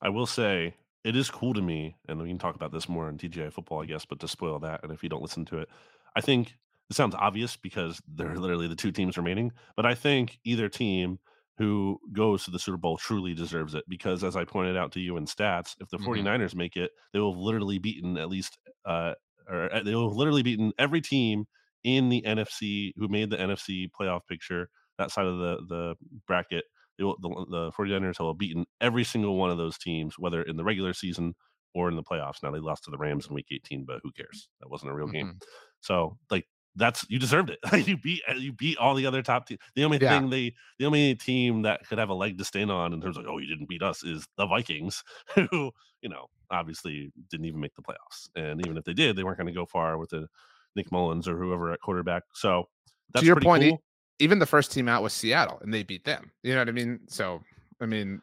I will say it is cool to me, and we can talk about this more in TGI football, I guess. But to spoil that, and if you don't listen to it, I think it sounds obvious because they're literally the two teams remaining. But I think either team who goes to the Super Bowl truly deserves it because, as I pointed out to you in stats, if the Mhm. 49ers make it, they will have literally beaten at least, uh, or uh, they will have literally beaten every team in the NFC who made the NFC playoff picture, that side of the the bracket. They will, the, the 49ers will have beaten every single one of those teams, whether in the regular season or in the playoffs. Now they lost to the Rams in Week 18, but who cares? That wasn't a real game. Mhm. So like that's you deserved it. you beat you beat all the other top teams. The only Yeah. thing they the only team that could have a leg to stand on in terms of oh you didn't beat us is the Vikings, who you know obviously didn't even make the playoffs. And even if they did, they weren't going to go far with the Nick Mullens or whoever at quarterback. So that's to your point, cool. even the first team out was Seattle, and they beat them. You know what I mean? So, I mean,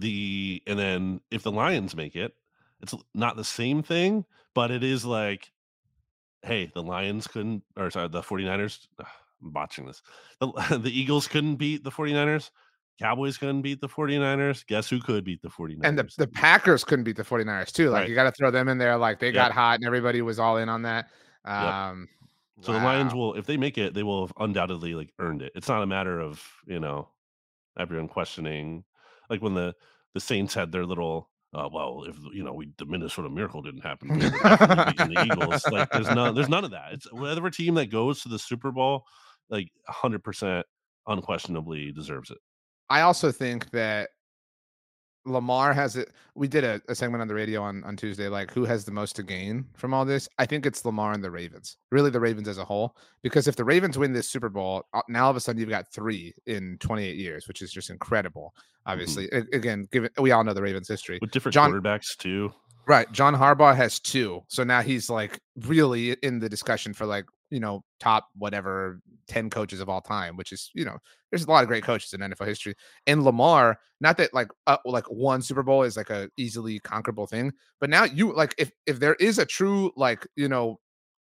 the and then if the Lions make it, it's not the same thing, but it is like, hey, the Lions couldn't, or sorry, the 49ers, ugh, I'm botching this. The, the Eagles couldn't beat the 49ers. Cowboys couldn't beat the 49ers. Guess who could beat the 49ers? and the, the Packers couldn't beat the 49ers too. Like Right. you got to throw them in there. Like they Yep. got hot, and everybody was all in on that. Um, so the Lions will, if they make it, they will have undoubtedly like earned it. It's not a matter of, you know, everyone questioning like when the the Saints had their little uh, well, if you know, we the Minnesota Miracle didn't happen, we the Eagles. Like, there's none, there's none of that. It's whatever team that goes to the Super Bowl, like, hundred percent, unquestionably deserves it. I also think that Lamar has it. We did a, a segment on the radio on, on Tuesday, like who has the most to gain from all this. I think it's Lamar and the Ravens, really the Ravens as a whole. Because if the Ravens win this Super Bowl, uh, now all of a sudden you've got three in 28 years, which is just incredible. Obviously, A- again, given we all know the Ravens history, With different John- quarterbacks too. Right. John Harbaugh has two. So now he's like really in the discussion for like, you know, top whatever 10 coaches of all time, which is, you know, there's a lot of great coaches in NFL history. And Lamar, not that like uh, like one Super Bowl is like a easily conquerable thing, but now you like if if there is a true like, you know,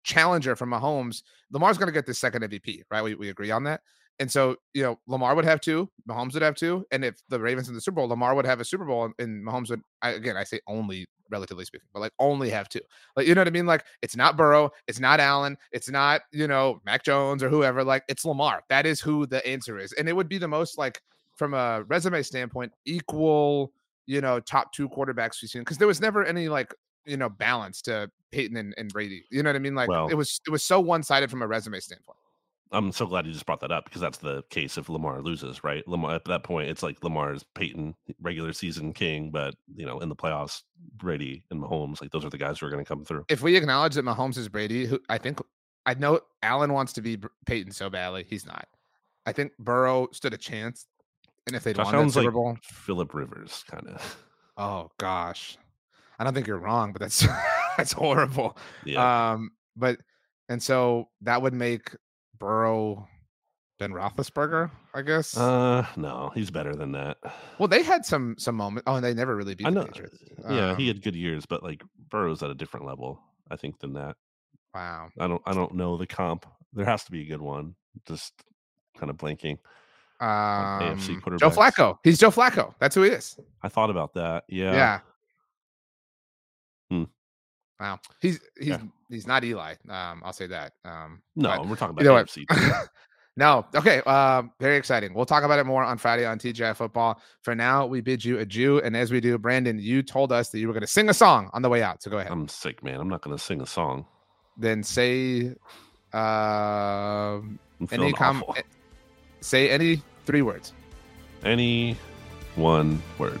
challenger from Mahomes, Lamar's going to get the second MVP, right? We, we agree on that. And so, you know, Lamar would have two, Mahomes would have two, and if the Ravens in the Super Bowl, Lamar would have a Super Bowl, and, and Mahomes would. I, again, I say only, relatively speaking, but like only have two. Like you know what I mean? Like it's not Burrow, it's not Allen, it's not you know Mac Jones or whoever. Like it's Lamar. That is who the answer is, and it would be the most like from a resume standpoint, equal. You know, top two quarterbacks we've seen because there was never any like you know balance to Peyton and, and Brady. You know what I mean? Like Well- it was it was so one sided from a resume standpoint. I'm so glad you just brought that up because that's the case if Lamar loses, right? Lamar at that point, it's like Lamar's Peyton regular season king, but you know, in the playoffs, Brady and Mahomes, like those are the guys who are going to come through. if we acknowledge that Mahomes is Brady, who I think I know Allen wants to be Peyton so badly, he's not. I think Burrow stood a chance, and if they'd Josh won that Allen's Super like Philip Rivers, kind of. oh gosh, I don't think you're wrong, but that's that's horrible. Yeah, Um, but and so that would make Burrow Ben Roethlisberger, I guess. uh, no, he's better than that. well, they had some some moment. Oh, and they never really beat I know. Yeah, he Um, had good years, but like Burrow's at a different level, I think, than that. Wow. I don't, I don't know the comp. There has to be a good one. Just kind of blanking. Um, AFC Joe. Flacco. He's Joe Flacco. That's who he is. I thought about that. Yeah. Yeah. Hmm. Wow. He's he's Yeah. he's not Eli. Um, I'll say that. Um, No, but we're talking about way. AFC. no. Okay. Um, very exciting. We'll talk about it more on Friday on TGI Football. For now, we bid you adieu. And as we do, Brandon, you told us that you were going to sing a song on the way out. So go ahead. I'm sick, man. I'm not going to sing a song. then say um I'm any com- awful. eh, say any three words. Any one word.